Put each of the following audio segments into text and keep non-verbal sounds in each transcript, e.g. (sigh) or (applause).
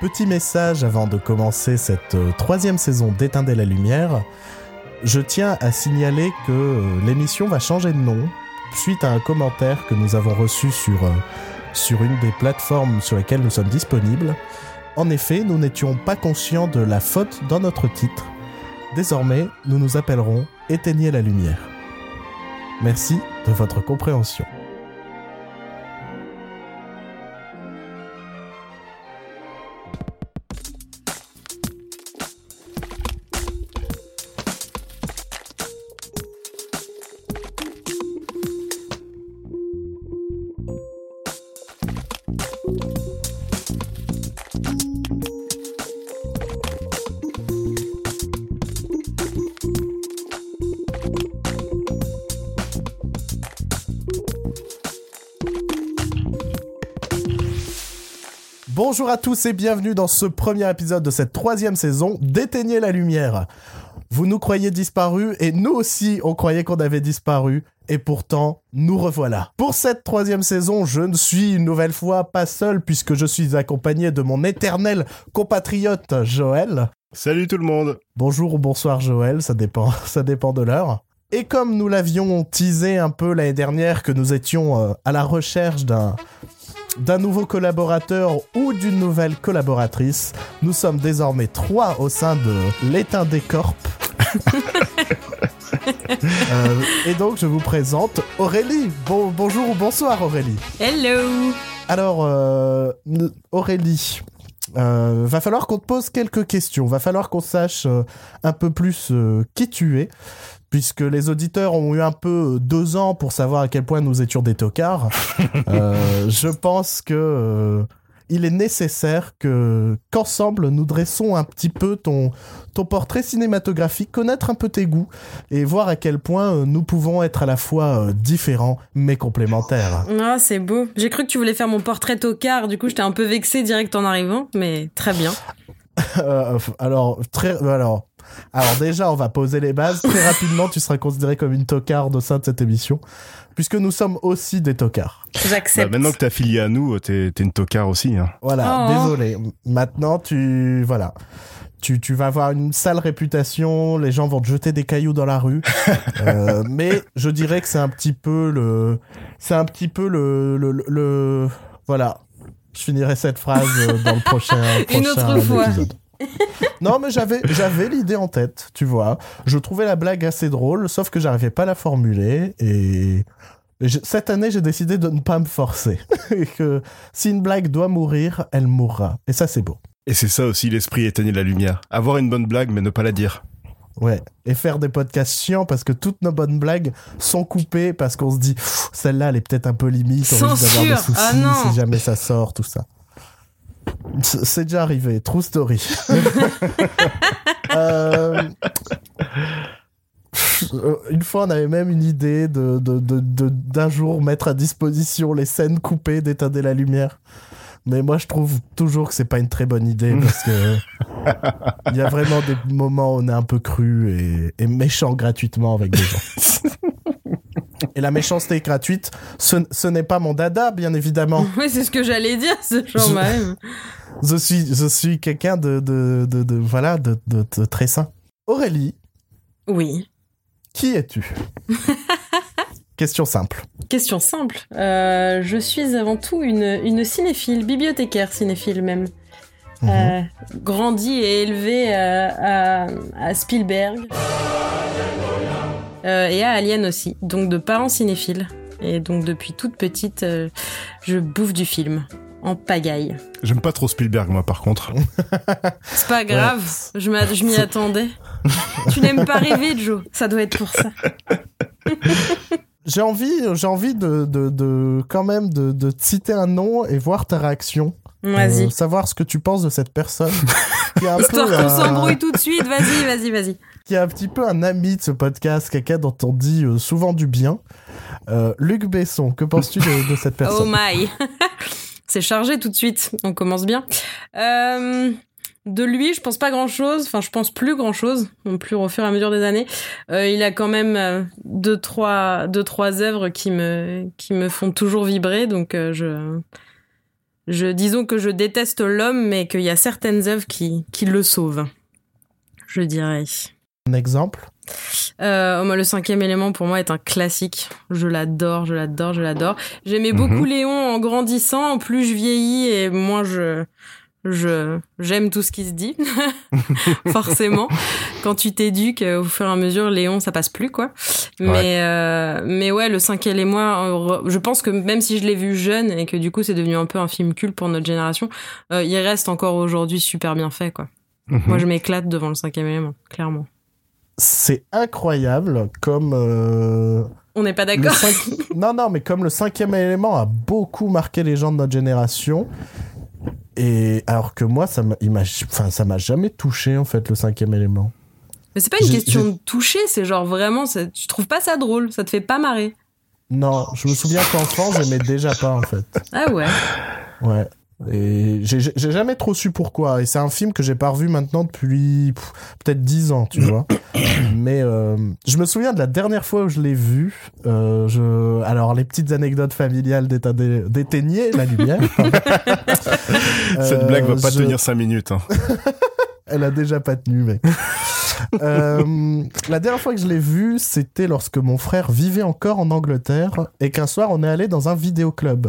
Petit message avant de commencer cette euh, troisième saison d'Éteindre la lumière. Je tiens à signaler que euh, l'émission va changer de nom suite à un commentaire que nous avons reçu sur, euh, sur une des plateformes sur lesquelles nous sommes disponibles. En effet, nous n'étions pas conscients de la faute dans notre titre. Désormais, nous nous appellerons Éteignez la lumière. Merci de votre compréhension. Bonjour à tous et bienvenue dans ce premier épisode de cette troisième saison d'Éteignez la lumière. Vous nous croyez disparus et nous aussi on croyait qu'on avait disparu et pourtant nous revoilà. Pour cette troisième saison, je ne suis une nouvelle fois pas seul puisque je suis accompagné de mon éternel compatriote Joël. Salut tout le monde. Bonjour ou bonsoir Joël, ça dépend, (laughs) ça dépend de l'heure. Et comme nous l'avions teasé un peu l'année dernière que nous étions euh, à la recherche d'un d'un nouveau collaborateur ou d'une nouvelle collaboratrice. Nous sommes désormais trois au sein de l'éteint des corps. (laughs) Euh, et donc je vous présente Aurélie. Bon, bonjour ou bonsoir Aurélie. Hello. Alors euh, Aurélie, euh, va falloir qu'on te pose quelques questions. Va falloir qu'on sache euh, un peu plus euh, qui tu es. Puisque les auditeurs ont eu un peu euh, deux ans pour savoir à quel point nous étions des tocards, (laughs) euh, je pense que euh, il est nécessaire que qu'ensemble nous dressons un petit peu ton ton portrait cinématographique, connaître un peu tes goûts et voir à quel point euh, nous pouvons être à la fois euh, différents mais complémentaires. Ah, c'est beau. J'ai cru que tu voulais faire mon portrait tocard, du coup j'étais un peu vexée direct en arrivant, mais très bien. Euh, alors très alors alors déjà on va poser les bases très (laughs) rapidement tu seras considéré comme une tocarde au sein de cette émission puisque nous sommes aussi des tocards. Bah, J'accepte. maintenant que t'es affilié à nous, t'es une tocard aussi. Hein. Voilà, Oh. désolé. Maintenant, tu voilà. Tu, tu vas avoir une sale réputation, les gens vont te jeter des cailloux dans la rue. (laughs) Euh, mais je dirais que c'est un petit peu le c'est un petit peu le le, le- le- voilà. Je finirai cette phrase euh, dans le prochain, (laughs) Une prochain autre fois. épisode. (laughs) non, mais j'avais j'avais l'idée en tête, tu vois. Je trouvais la blague assez drôle, sauf que j'arrivais pas à la formuler et je- cette année, j'ai décidé de ne pas me forcer. (laughs) et que si une blague doit mourir, elle mourra. Et ça, c'est beau. Et c'est ça aussi l'esprit éteigner la lumière. Avoir une bonne blague mais ne pas la dire. Ouais. Et faire des podcasts chiants parce que toutes nos bonnes blagues sont coupées parce qu'on se dit, celle-là, elle est peut-être un peu limite, on risque d'avoir des soucis Ah non. si jamais ça sort, tout ça. C'est déjà arrivé. True story. (laughs) Euh, euh, Une fois, on avait même une idée de, de, de- de- d'un jour mettre à disposition les scènes coupées d'éteindre la lumière. Mais moi, je trouve toujours que c'est pas une très bonne idée parce que il y a vraiment des moments où on est un peu cru et, et méchant gratuitement avec des gens. (laughs) Et la méchanceté gratuite, ce, ce n'est pas mon dada, bien évidemment. (laughs) Oui, c'est ce que j'allais dire, ce genre Je- même. (laughs) Je suis, je suis quelqu'un de, de, de, de- voilà, de, de- très sain. Aurélie, Oui. qui es-tu (laughs) Question simple. Question simple. Euh, je suis avant tout une, une cinéphile, bibliothécaire cinéphile même. Mhm. Euh, grandi et élevé euh, à, à Spielberg. Euh, et à Alien aussi. Donc de parents cinéphiles. Et donc depuis toute petite, euh, je bouffe du film. En pagaille. J'aime pas trop Spielberg moi par contre. (laughs) C'est pas grave, je m'y attendais. (laughs) tu n'aimes pas rêver, Joe. Ça doit être pour ça. (laughs) J'ai envie, j'ai envie de, de, de quand même de, de te citer un nom et voir ta réaction. Vas-y. Euh, savoir ce que tu penses de cette personne. Histoire qu'on euh, s'embrouille tout de suite. Vas-y, vas-y, vas-y. Qui est un petit peu un ami de ce podcast, quelqu'un dont on dit euh, souvent du bien. Euh, Luc Besson, que penses-tu de, de cette (laughs) Oh personne? my. (laughs) C'est chargé tout de suite. On commence bien. Euh, de lui, je pense pas grand chose. Enfin, je pense plus grand chose, non plus au fur et à mesure des années. Euh, il a quand même deux trois deux trois œuvres qui me qui me font toujours vibrer. Donc je je disons que je déteste l'homme, mais qu'il y a certaines œuvres qui, qui le sauvent. Je dirais. Un exemple Euh, moi, le cinquième élément pour moi est un classique. Je l'adore, je l'adore, je l'adore. J'aimais Mhm. beaucoup Léon en grandissant. Plus je vieillis et moins je je j'aime tout ce qui se dit. (laughs) Forcément, quand tu t'éduques euh, au fur et à mesure, Léon, ça passe plus quoi. Mais euh, mais ouais, le cinquième élément, euh, je pense que même si je l'ai vu jeune et que du coup c'est devenu un peu un film culte pour notre génération, euh, il reste encore aujourd'hui super bien fait quoi. Mhm. Moi, je m'éclate devant le cinquième élément, clairement. C'est incroyable comme. euh, On n'est pas d'accord. (laughs) Non, non, mais comme le cinquième élément a beaucoup marqué les gens de notre génération. Et alors que moi, ça m'a, enfin, ça m'a jamais touché en fait le cinquième élément. Mais c'est pas une question de toucher, c'est genre vraiment, ça- tu trouves pas ça drôle, ça te fait pas marrer. Non, je me souviens qu'enfant, j'aimais déjà pas en fait. Ah ouais. Ouais. Et j'ai jamais trop su pourquoi. Et c'est un film que j'ai pas revu maintenant depuis peut-être 10 ans, tu vois. (coughs) Mais euh, je me souviens de la dernière fois où je l'ai vu. Euh, je... Alors, les petites anecdotes familiales d'éteigner la lumière. (laughs) Cette Euh, blague va pas je- tenir 5 minutes. hein. (laughs) Elle a déjà pas tenu, mec. (laughs) Euh, la dernière fois que je l'ai vu, c'était lorsque mon frère vivait encore en Angleterre et qu'un soir on est allé dans un vidéoclub.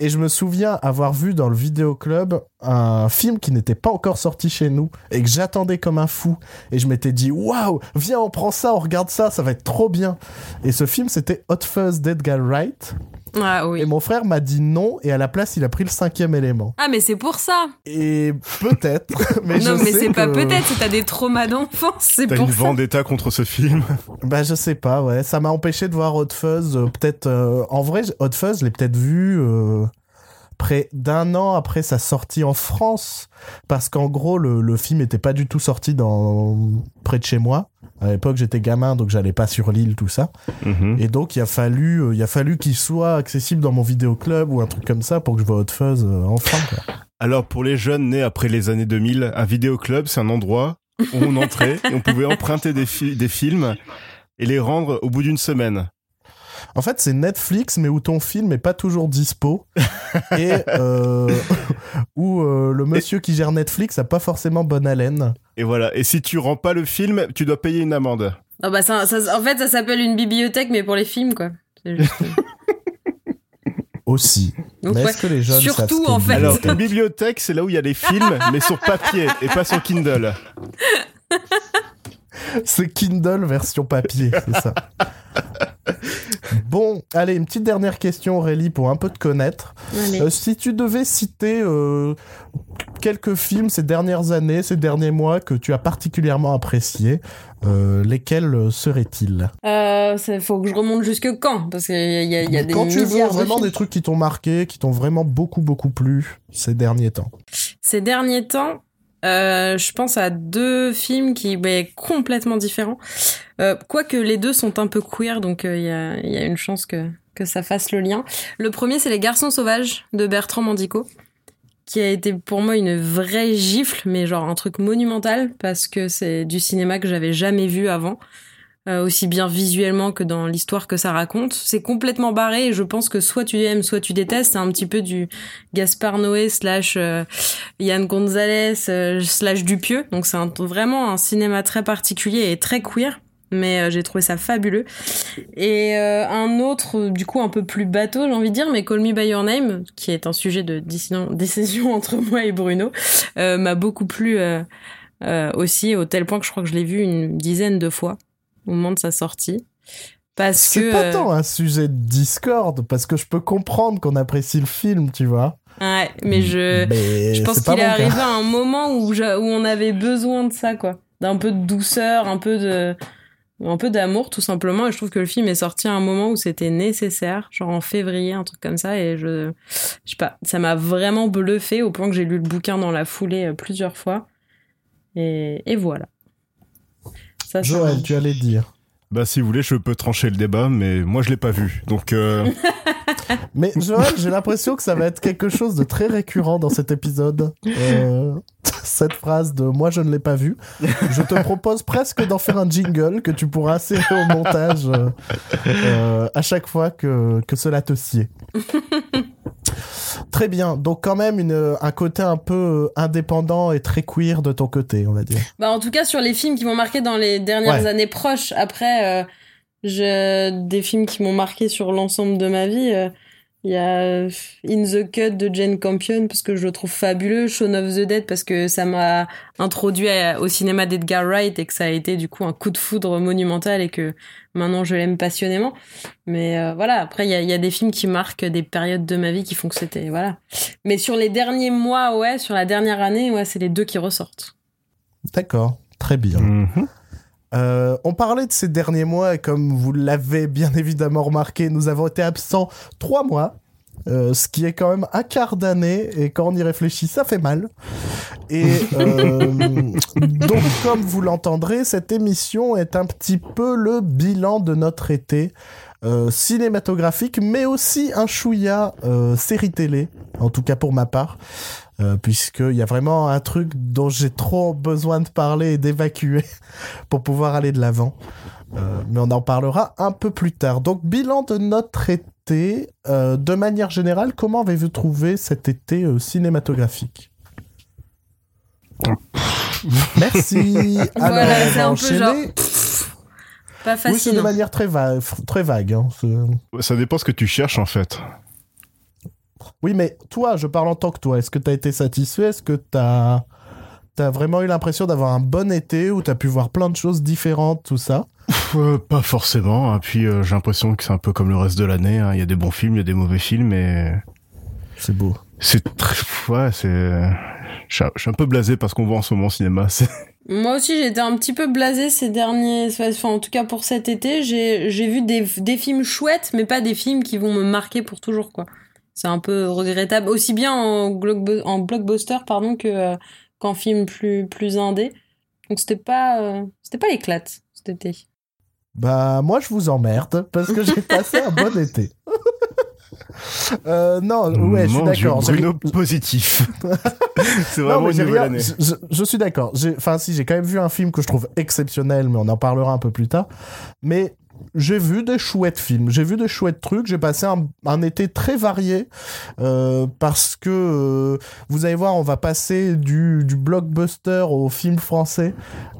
Et je me souviens avoir vu dans le vidéoclub un film qui n'était pas encore sorti chez nous et que j'attendais comme un fou. Et je m'étais dit, waouh, viens, on prend ça, on regarde ça, ça va être trop bien. Et ce film, c'était Hot Fuzz d'Edgar Wright. Ah oui. Et mon frère m'a dit non, et à la place, il a pris le cinquième élément. Ah mais c'est pour ça. Et peut-être, (laughs) mais non je mais sais c'est pas peut-être, c'est t'as des traumas d'enfance, c'est T'as pour une ça. vendetta contre ce film. Bah je sais pas, ouais. Ça m'a empêché de voir Hot Fuzz. euh, peut-être, euh, en vrai, Hot Fuzz, je l'ai peut-être vu euh, près d'un an après sa sortie en France, parce qu'en gros, le, le film était pas du tout sorti dans près de chez moi. À l'époque, j'étais gamin, donc j'allais pas sur l'île, tout ça. Mhm. Et donc, il a fallu, euh, il a fallu qu'il soit accessible dans mon vidéoclub ou un truc comme ça pour que je vois Hot Fuzz euh, enfin. Quoi. Alors, pour les jeunes nés après les années 2000, un vidéoclub, c'est un endroit où on entrait et (laughs) on pouvait emprunter des, fi- des films et les rendre au bout d'une semaine. En fait, c'est Netflix, mais où ton film est pas toujours dispo. (laughs) et euh, où euh, le monsieur qui gère Netflix a pas forcément bonne haleine. Et voilà. Et si tu rends pas le film, tu dois payer une amende. Ah bah ça, ça- en fait ça s'appelle une bibliothèque mais pour les films quoi. Juste- Aussi. Donc, mais ouais. est-ce que les jeunes Surtout, savent ce qu'est en fait. Alors, bibliothèque une bibliothèque, c'est là où il y a les films, mais sur papier et pas sur Kindle. (laughs) C'est Kindle version papier, c'est ça. (laughs) (laughs) Bon, allez, une petite dernière question, Aurélie, pour un peu te connaître. Euh, si tu devais citer euh, quelques films ces dernières années, ces derniers mois que tu as particulièrement appréciés, euh, lesquels seraient-ils? Ça- faut que je remonte jusque quand? Parce qu'il y a, il y il des Quand tu veux, de vraiment des trucs qui t'ont marqué, qui t'ont vraiment beaucoup, beaucoup plu ces derniers temps. Ces derniers temps, euh, je pense à deux films qui sont complètement différents. Euh, Quoique les deux sont un peu queer, donc euh, il y, a, y a une chance que, que ça fasse le lien. Le premier, c'est Les Garçons Sauvages de Bertrand Mandico, qui a été pour moi une vraie gifle, mais genre un truc monumental, parce que c'est du cinéma que j'avais jamais vu avant. Euh, aussi bien visuellement que dans l'histoire que ça raconte. C'est complètement barré et je pense que soit tu aimes, soit tu détestes. C'est un petit peu du Gaspard Noé slash euh, Yann Gonzalez euh, slash Dupieux. Donc c'est vraiment un cinéma très particulier et très queer. Mais euh, j'ai trouvé ça fabuleux. Et euh, un autre, euh, du coup, un peu plus bateau, j'ai envie de dire, mais Call Me By Your Name, qui est un sujet de décision (laughs) entre moi et Bruno, euh, m'a beaucoup plu euh, euh, aussi, au tel point que je crois que je l'ai vu une dizaine de fois au moment de sa sortie. Parce C'est que... pas euh, tant un sujet de Discord, parce que je peux comprendre qu'on apprécie le film, tu vois. Ouais, mais je... Mais Je pense c'est qu'il est cas. arrivé à un moment où, où on avait besoin de ça, quoi. D'un peu de douceur, un peu de, un peu d'amour, tout simplement. Et je trouve que le film est sorti à un moment où c'était nécessaire, genre en février, un truc comme ça. Et je, je sais pas, ça m'a vraiment bluffé au point que j'ai lu le bouquin dans la foulée euh, plusieurs fois. Et, et voilà. Ça, Joël, tu allais dire. Bah, si vous voulez, je peux trancher le débat, mais moi, je l'ai pas vu. Donc, euh, (laughs) Mais Joël, j'ai l'impression que ça va être quelque chose de très récurrent dans cet épisode. Euh, (laughs) cette phrase de moi je ne l'ai pas vu. Je te propose presque d'en faire un jingle que tu pourras insérer au montage euh, à chaque fois que, que cela te sied. (laughs) Très bien. Donc quand même une, un côté un peu indépendant et très queer de ton côté, on va dire. Bah en tout cas sur les films qui m'ont marqué dans les dernières Ouais. années proches. Après, euh, je des films qui m'ont marqué sur l'ensemble de ma vie. euh, Il y a euh, In the Cut de Jane Campion parce que je le trouve fabuleux, Shaun of the Dead parce que ça m'a introduit au cinéma d'Edgar Wright et que ça a été du coup un coup de foudre monumental et que maintenant je l'aime passionnément. Mais euh, voilà, après il y a, il y a des films qui marquent des périodes de ma vie qui font que c'était voilà. Mais sur les derniers mois, ouais, sur la dernière année, ouais, c'est les deux qui ressortent. D'accord. Très bien. Mhm. Euh, on parlait de ces derniers mois et comme vous l'avez bien évidemment remarqué, nous avons été absents trois mois. euh, ce qui est quand même un quart d'année et quand on y réfléchit, ça fait mal. Et (laughs) euh, donc, comme vous l'entendrez, cette émission est un petit peu le bilan de notre été cinématographique, mais aussi un chouïa série télé, en tout cas pour ma part, euh, puisqu'il y a vraiment un truc dont j'ai trop besoin de parler et d'évacuer (laughs) pour pouvoir aller de l'avant. Euh, mais on en parlera un peu plus tard. Donc, bilan de notre été. euh, de manière générale, comment avez-vous trouvé cet été euh, cinématographique? (laughs) Merci. Voilà, on va un peu genre, (laughs) Pas Oui, c'est facile. de hein. manière très, va- très vague. hein, Ça dépend ce que tu cherches en fait. Oui, mais toi, je parle en tant que toi. Est-ce que tu as été satisfait? Est-ce que tu as... vraiment eu l'impression d'avoir un bon été où tu as pu voir plein de choses différentes, tout ça? Euh, pas forcément. hein. Puis euh, j'ai l'impression que c'est un peu comme le reste de l'année. hein. Il y a des bons films, il y a des mauvais films, mais C'est beau. c'est très. Ouais, c'est. Je suis un- peu blasé parce qu'on voit en ce moment au cinéma. (laughs) c'est- Moi aussi, j'étais un petit peu blasée ces derniers. Enfin, en tout cas, pour cet été, j'ai j'ai vu des, des films chouettes, mais pas des films qui vont me marquer pour toujours, quoi. C'est un peu regrettable. Aussi bien en, blockbuster, pardon, que, euh, qu'en film plus, plus indé. Donc, c'était pas, euh, c'était pas l'éclate cet été. Bah, moi, je vous emmerde parce que j'ai passé un bon (laughs) été. Euh, non, ouais, je suis Mon d'accord. Bruno positif. (laughs) c'est Non, vraiment mais une nouvelle rien- année. Je, je- suis d'accord. Enfin, si, j'ai quand même vu un film que je trouve exceptionnel, mais on en parlera un peu plus tard. Mais j'ai vu des chouettes films. J'ai vu des chouettes trucs. J'ai passé un, été très varié euh, parce que euh, vous allez voir, on va passer du, du blockbuster au film français,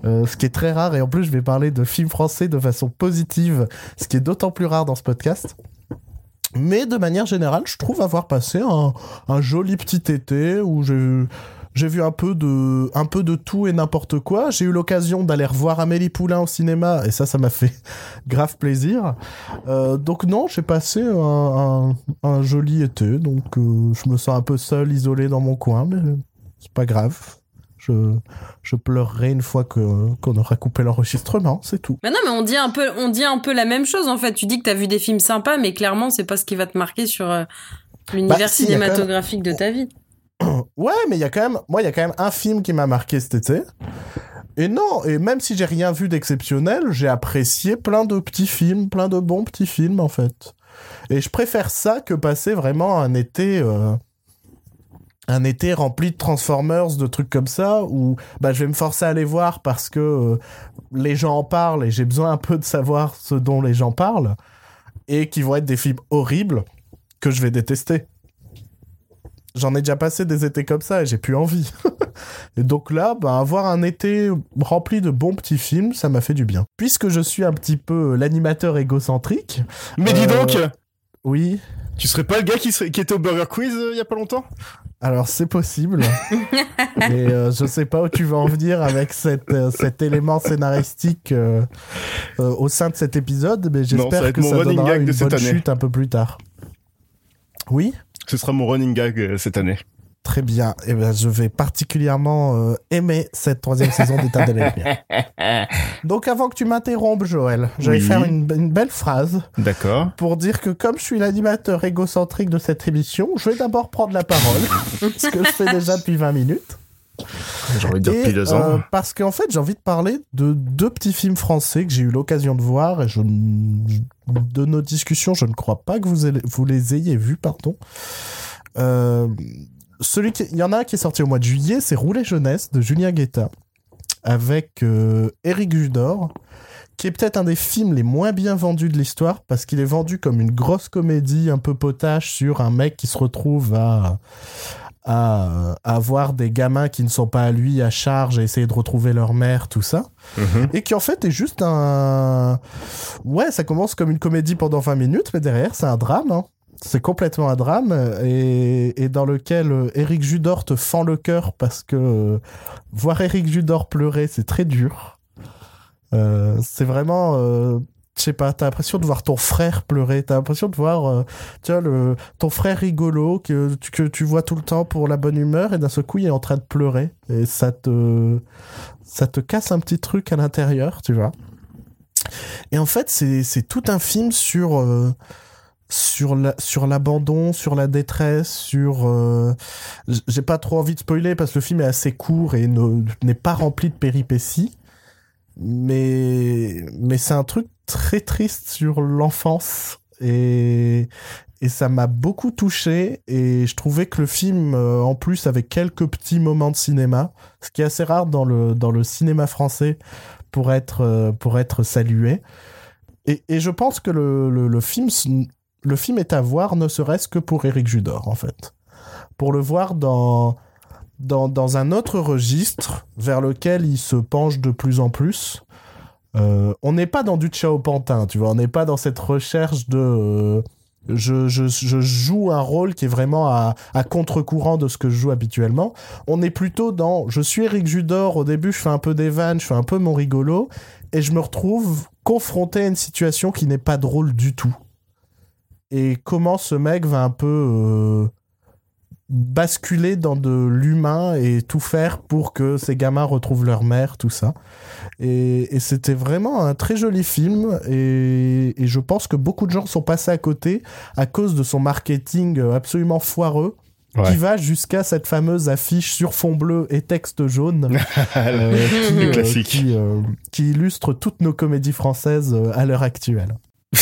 euh, ce qui est très rare. Et en plus, je vais parler de films français de façon positive, ce qui est d'autant plus rare dans ce podcast. Mais de manière générale, je trouve avoir passé un, un joli petit été où j'ai j'ai vu un peu de un peu de tout et n'importe quoi. J'ai eu l'occasion d'aller revoir Amélie Poulain au cinéma et ça, ça m'a fait (laughs) grave plaisir. Euh, donc non, j'ai passé un, un, un joli été. Donc euh, je me sens un peu seul, isolé dans mon coin, mais c'est pas grave. Je, je pleurerai une fois que qu'on aura coupé l'enregistrement, c'est tout. Mais non, mais on dit un peu, on dit un peu la même chose, en fait. Tu dis que t'as vu des films sympas, mais clairement, c'est pas ce qui va te marquer sur euh, l'univers Bah, si, même- cinématographique de ta vie. (clears throat) Ouais, mais il y a quand même, moi, il y a quand même un film qui m'a marqué cet été. Et non, et même si j'ai rien vu d'exceptionnel, j'ai apprécié plein de petits films, plein de bons petits films en fait. Et je préfère ça que passer vraiment un été, euh, un été rempli de Transformers, de trucs comme ça, où bah, je vais me forcer à aller voir parce que euh, les gens en parlent et j'ai besoin un peu de savoir ce dont les gens parlent, et qui vont être des films horribles que je vais détester. J'en ai déjà passé des étés comme ça et j'ai plus envie. (laughs) et donc là, bah, avoir un été rempli de bons petits films, ça m'a fait du bien. Puisque je suis un petit peu l'animateur égocentrique, Mais dis Euh, donc, oui, tu serais pas le gars qui, serait, qui était au Burger Quiz euh, il y a pas longtemps? Alors c'est possible. (laughs) Mais euh, je sais pas où tu vas en venir avec cette, euh, cet élément scénaristique euh, euh, au sein de cet épisode, mais j'espère que ça running donnera une bonne chute un peu plus tard. Oui? Ce sera mon running gag euh, cette année. Très bien. Eh ben, je vais particulièrement euh, aimer cette troisième saison d'État de. (laughs) Donc, avant que tu m'interrompes, Joël, je vais Oui. faire une, une belle phrase D'accord. pour dire que comme je suis l'animateur égocentrique de cette émission, je vais d'abord prendre la parole, (laughs) ce que je fais déjà depuis 20 minutes. J'ai envie de dire deux euh, parce qu'en fait, j'ai envie de parler de deux petits films français que j'ai eu l'occasion de voir et je, de nos discussions, je ne crois pas que vous, allez- vous les ayez vus, pardon. Euh, celui qui, il y en a un qui est sorti au mois de juillet, c'est Roulet jeunesse de Julien Guetta avec euh, Eric Judor qui est peut-être un des films les moins bien vendus de l'histoire parce qu'il est vendu comme une grosse comédie un peu potache sur un mec qui se retrouve à à, avoir des gamins qui ne sont pas à lui à charge et essayer de retrouver leur mère, tout ça. Mhm. Et qui en fait est juste un... Ouais, ça commence comme une comédie pendant 20 minutes, mais derrière c'est un drame. hein. C'est complètement un drame et, et dans lequel euh, Eric Judor te fend le cœur parce que euh, voir Eric Judor pleurer, c'est très dur. Euh, c'est vraiment... euh, je sais pas, t'as l'impression de voir ton frère pleurer, t'as l'impression de voir, euh, vois, le, ton frère rigolo que, que tu vois tout le temps pour la bonne humeur et d'un seul coup il est en train de pleurer et ça te, ça te casse un petit truc à l'intérieur, tu vois. Et en fait, c'est, tout un film sur, euh, sur la, sur l'abandon, sur la détresse, sur, euh, j'ai pas trop envie de spoiler parce que le film est assez court et ne- n'est pas rempli de péripéties. Mais, mais c'est un truc très triste sur l'enfance et, et ça m'a beaucoup touché et je trouvais que le film, euh, en plus, avec quelques petits moments de cinéma, ce qui est assez rare dans le, dans le cinéma français pour être, euh, pour être salué. Et, et je pense que le, le, le film, le film est à voir, ne serait-ce que pour Eric Judor, en fait. Pour le voir dans, dans, dans un autre registre vers lequel il se penche de plus en plus. Euh, on n'est pas dans du Chao Pantin, tu vois, on n'est pas dans cette recherche de... euh, je, joue un rôle qui est vraiment à, à contre-courant de ce que je joue habituellement. On est plutôt dans... Je suis Eric Judor, au début je fais un peu des vannes, je fais un peu mon rigolo, et je me retrouve confronté à une situation qui n'est pas drôle du tout. Et comment ce mec va un peu... euh, basculer dans de l'humain et tout faire pour que ces gamins retrouvent leur mère, tout ça. Et, et c'était vraiment un très joli film et, et je pense que beaucoup de gens sont passés à côté à cause de son marketing absolument foireux Ouais. qui va jusqu'à cette fameuse affiche sur fond bleu et texte jaune (laughs) euh, qui, Le euh, classique. qui, euh, qui illustre toutes nos comédies françaises euh, à l'heure actuelle. (laughs)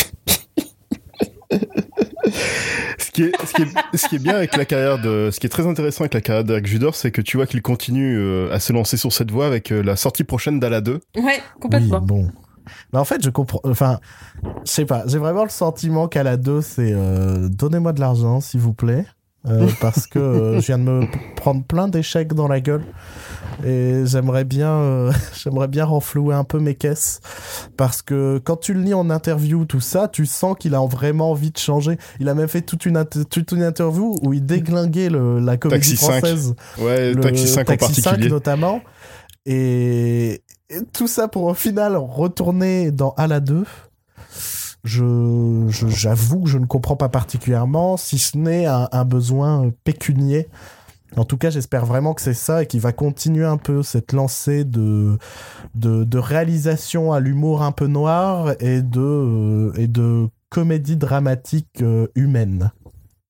Ce qui, est, ce, qui est, ce qui est bien avec la carrière de, ce qui est très intéressant avec la carrière d'Eric Judor, c'est que tu vois qu'il continue euh, à se lancer sur cette voie avec euh, la sortie prochaine d'Ala 2. Ouais, Oui, complètement. bon. Mais en fait, je comprends. Enfin, je sais pas. J'ai vraiment le sentiment qu'à la 2, c'est euh, donnez-moi de l'argent, s'il vous plaît. Euh, parce que euh, je viens de me prendre plein d'échecs dans la gueule et j'aimerais bien euh, (laughs) j'aimerais bien renflouer un peu mes caisses parce que quand tu le lis en interview tout ça tu sens qu'il a vraiment envie de changer il a même fait toute une, toute une interview où il déglinguait le, la comédie Taxi 5. française Ouais, le Taxi 5 en Taxi 5 particulier. notamment. Et, et tout ça pour au final retourner dans Ala 2. Je, j'avoue que je ne comprends pas particulièrement, si ce n'est un, besoin pécunier. En tout cas, j'espère vraiment que c'est ça et qu'il va continuer un peu cette lancée de, de, réalisation à l'humour un peu noir et de, euh, comédie dramatique euh, humaine.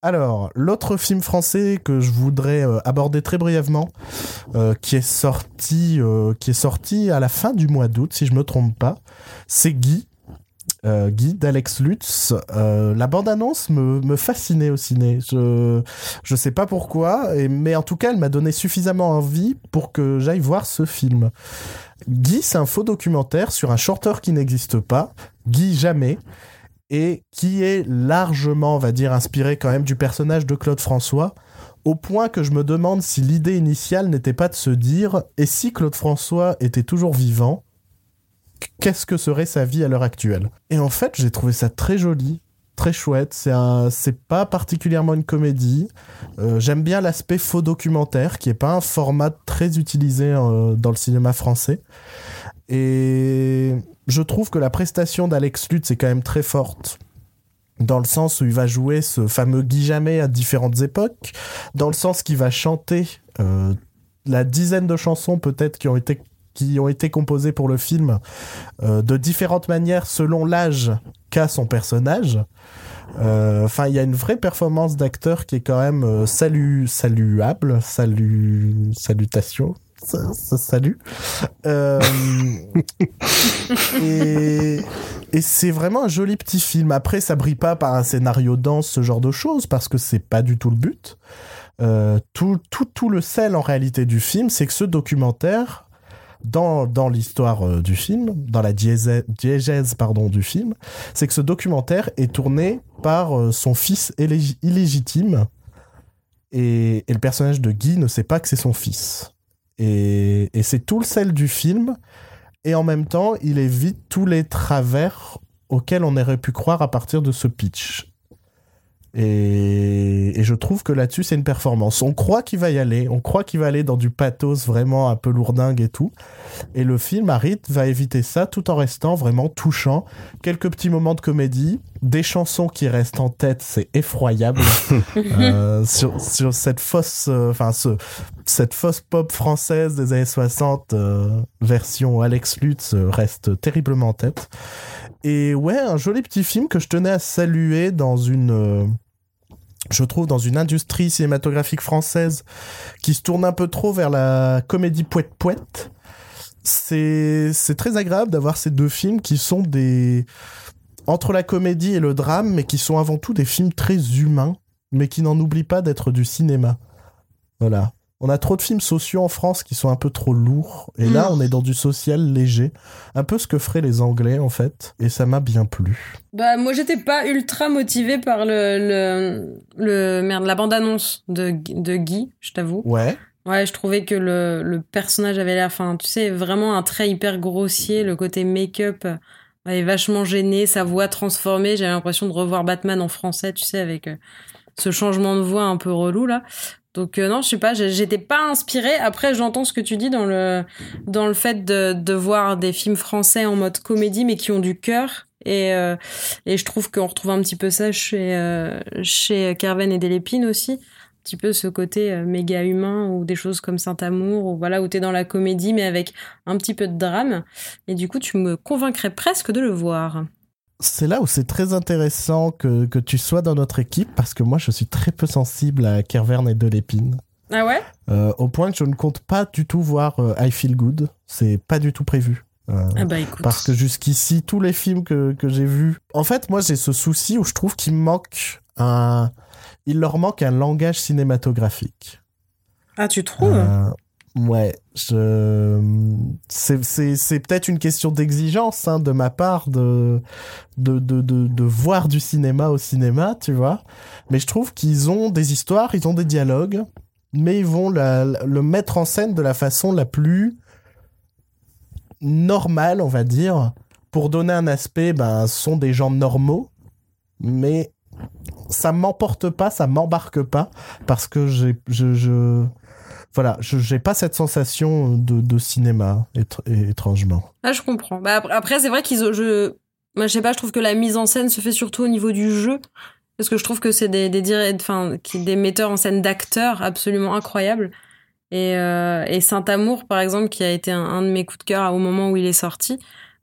Alors, l'autre film français que je voudrais euh, aborder très brièvement, qui est sorti, à la fin du mois d'août, si je me trompe pas, c'est Guy. Euh, Guy d'Alex Lutz. Euh, la bande-annonce me, me fascinait au ciné. Je je sais pas pourquoi, mais en tout cas, elle m'a donné suffisamment envie pour que j'aille voir ce film. Guy, c'est un faux documentaire sur un chanteur qui n'existe pas, Guy Jamais, et qui est largement, on va dire, inspiré quand même du personnage de Claude François, au point que je me demande si l'idée initiale n'était pas de se dire, et si Claude François était toujours vivant, qu'est-ce que serait sa vie à l'heure actuelle Et en fait, j'ai trouvé ça très joli, très chouette. C'est un, c'est pas particulièrement une comédie. Euh, J'aime bien l'aspect faux documentaire, qui est pas un format très utilisé euh, dans le cinéma français. Et je trouve que la prestation d'Alex Lutz est quand même très forte. Dans le sens où il va jouer ce fameux Guy Jamais à différentes époques, dans le sens qu'il va chanter euh, la dizaine de chansons peut-être qui ont été qui ont été composées pour le film euh, de différentes manières selon l'âge qu'a son personnage. Euh, Enfin, il y a une vraie performance d'acteur qui est quand même euh, salu saluable, salut salutation, sa- sa- salut. Euh, (laughs) et et c'est vraiment un joli petit film. Après, ça brille pas par un scénario dense, ce genre de choses, parce que c'est pas du tout le but. Euh, tout, tout, tout le sel en réalité du film, c'est que ce documentaire dans, dans l'histoire euh, du film, dans la diégèse, pardon, du film, c'est que ce documentaire est tourné par euh, son fils illég- illégitime. Et, et le personnage de Guy ne sait pas que c'est son fils. Et, et c'est tout le sel du film. Et en même temps, il évite tous les travers auxquels on aurait pu croire à partir de ce pitch. Et, et je trouve que là-dessus, c'est une performance. On croit qu'il va y aller, on croit qu'il va aller dans du pathos vraiment un peu lourdingue et tout. Et le film, Harit, va éviter ça tout en restant vraiment touchant. Quelques petits moments de comédie, des chansons qui restent en tête, c'est effroyable. (laughs) Euh, sur, sur cette fausse, euh, enfin, ce, cette fausse pop française des années 60, euh, version Alex Lutz, reste terriblement en tête. Et ouais, un joli petit film que je tenais à saluer dans une, je trouve, dans une industrie cinématographique française qui se tourne un peu trop vers la comédie poète-poète. C'est, c'est très agréable d'avoir ces deux films qui sont des, entre la comédie et le drame, mais qui sont avant tout des films très humains, mais qui n'en oublient pas d'être du cinéma. Voilà. On a trop de films sociaux en France qui sont un peu trop lourds. Et là, Mm. on est dans du social léger. Un peu ce que feraient les Anglais, en fait. Et ça m'a bien plu. Bah moi j'étais pas ultra motivée par le le, le merde la bande annonce de de Guy, je t'avoue. Ouais. Ouais, je trouvais que le le personnage avait l'air, enfin tu sais vraiment un trait hyper grossier, le côté make-up euh, est vachement gêné, sa voix transformée. J'avais l'impression de revoir Batman en français, tu sais avec euh, ce changement de voix un peu relou là. Donc euh, non, je sais pas, j'étais pas inspirée. Après, j'entends ce que tu dis dans le dans le fait de de voir des films français en mode comédie, mais qui ont du cœur. Et euh, et je trouve qu'on retrouve un petit peu ça chez euh, chez Carven et Delépine aussi, un petit peu ce côté euh, méga humain ou des choses comme Saint-Amour ou voilà où t'es dans la comédie mais avec un petit peu de drame. Et du coup, tu me convaincrais presque de le voir. C'est là où c'est très intéressant que, que tu sois dans notre équipe parce que moi je suis très peu sensible à Kervern et de l'épine. Ah ouais? Euh, au point que je ne compte pas du tout voir euh, I Feel Good. C'est pas du tout prévu. Euh, Ah bah écoute. Parce que jusqu'ici, tous les films que, que j'ai vus. En fait, moi, j'ai ce souci où je trouve qu'il manque un. Il leur manque un langage cinématographique. Ah tu trouves? Ouais, je. C'est, peut-être une question d'exigence hein, de ma part de, de, de, de, de voir du cinéma au cinéma, tu vois. Mais je trouve qu'ils ont des histoires, ils ont des dialogues, mais ils vont le mettre en scène de la façon la plus normale, on va dire, pour donner un aspect, ben, sont des gens normaux, mais ça m'emporte pas, ça m'embarque pas, parce que j'ai, je, je, voilà, je j'ai pas cette sensation de, de cinéma, étr- étrangement. Ah, je comprends. Bah, après, c'est vrai qu'ils je, moi, je sais pas, je trouve que la mise en scène se fait surtout au niveau du jeu. Parce que je trouve que c'est des, des, qui, des metteurs en scène d'acteurs absolument incroyables. Et, euh, Saint-Amour, par exemple, qui a été un, un de mes coups de cœur au moment où il est sorti,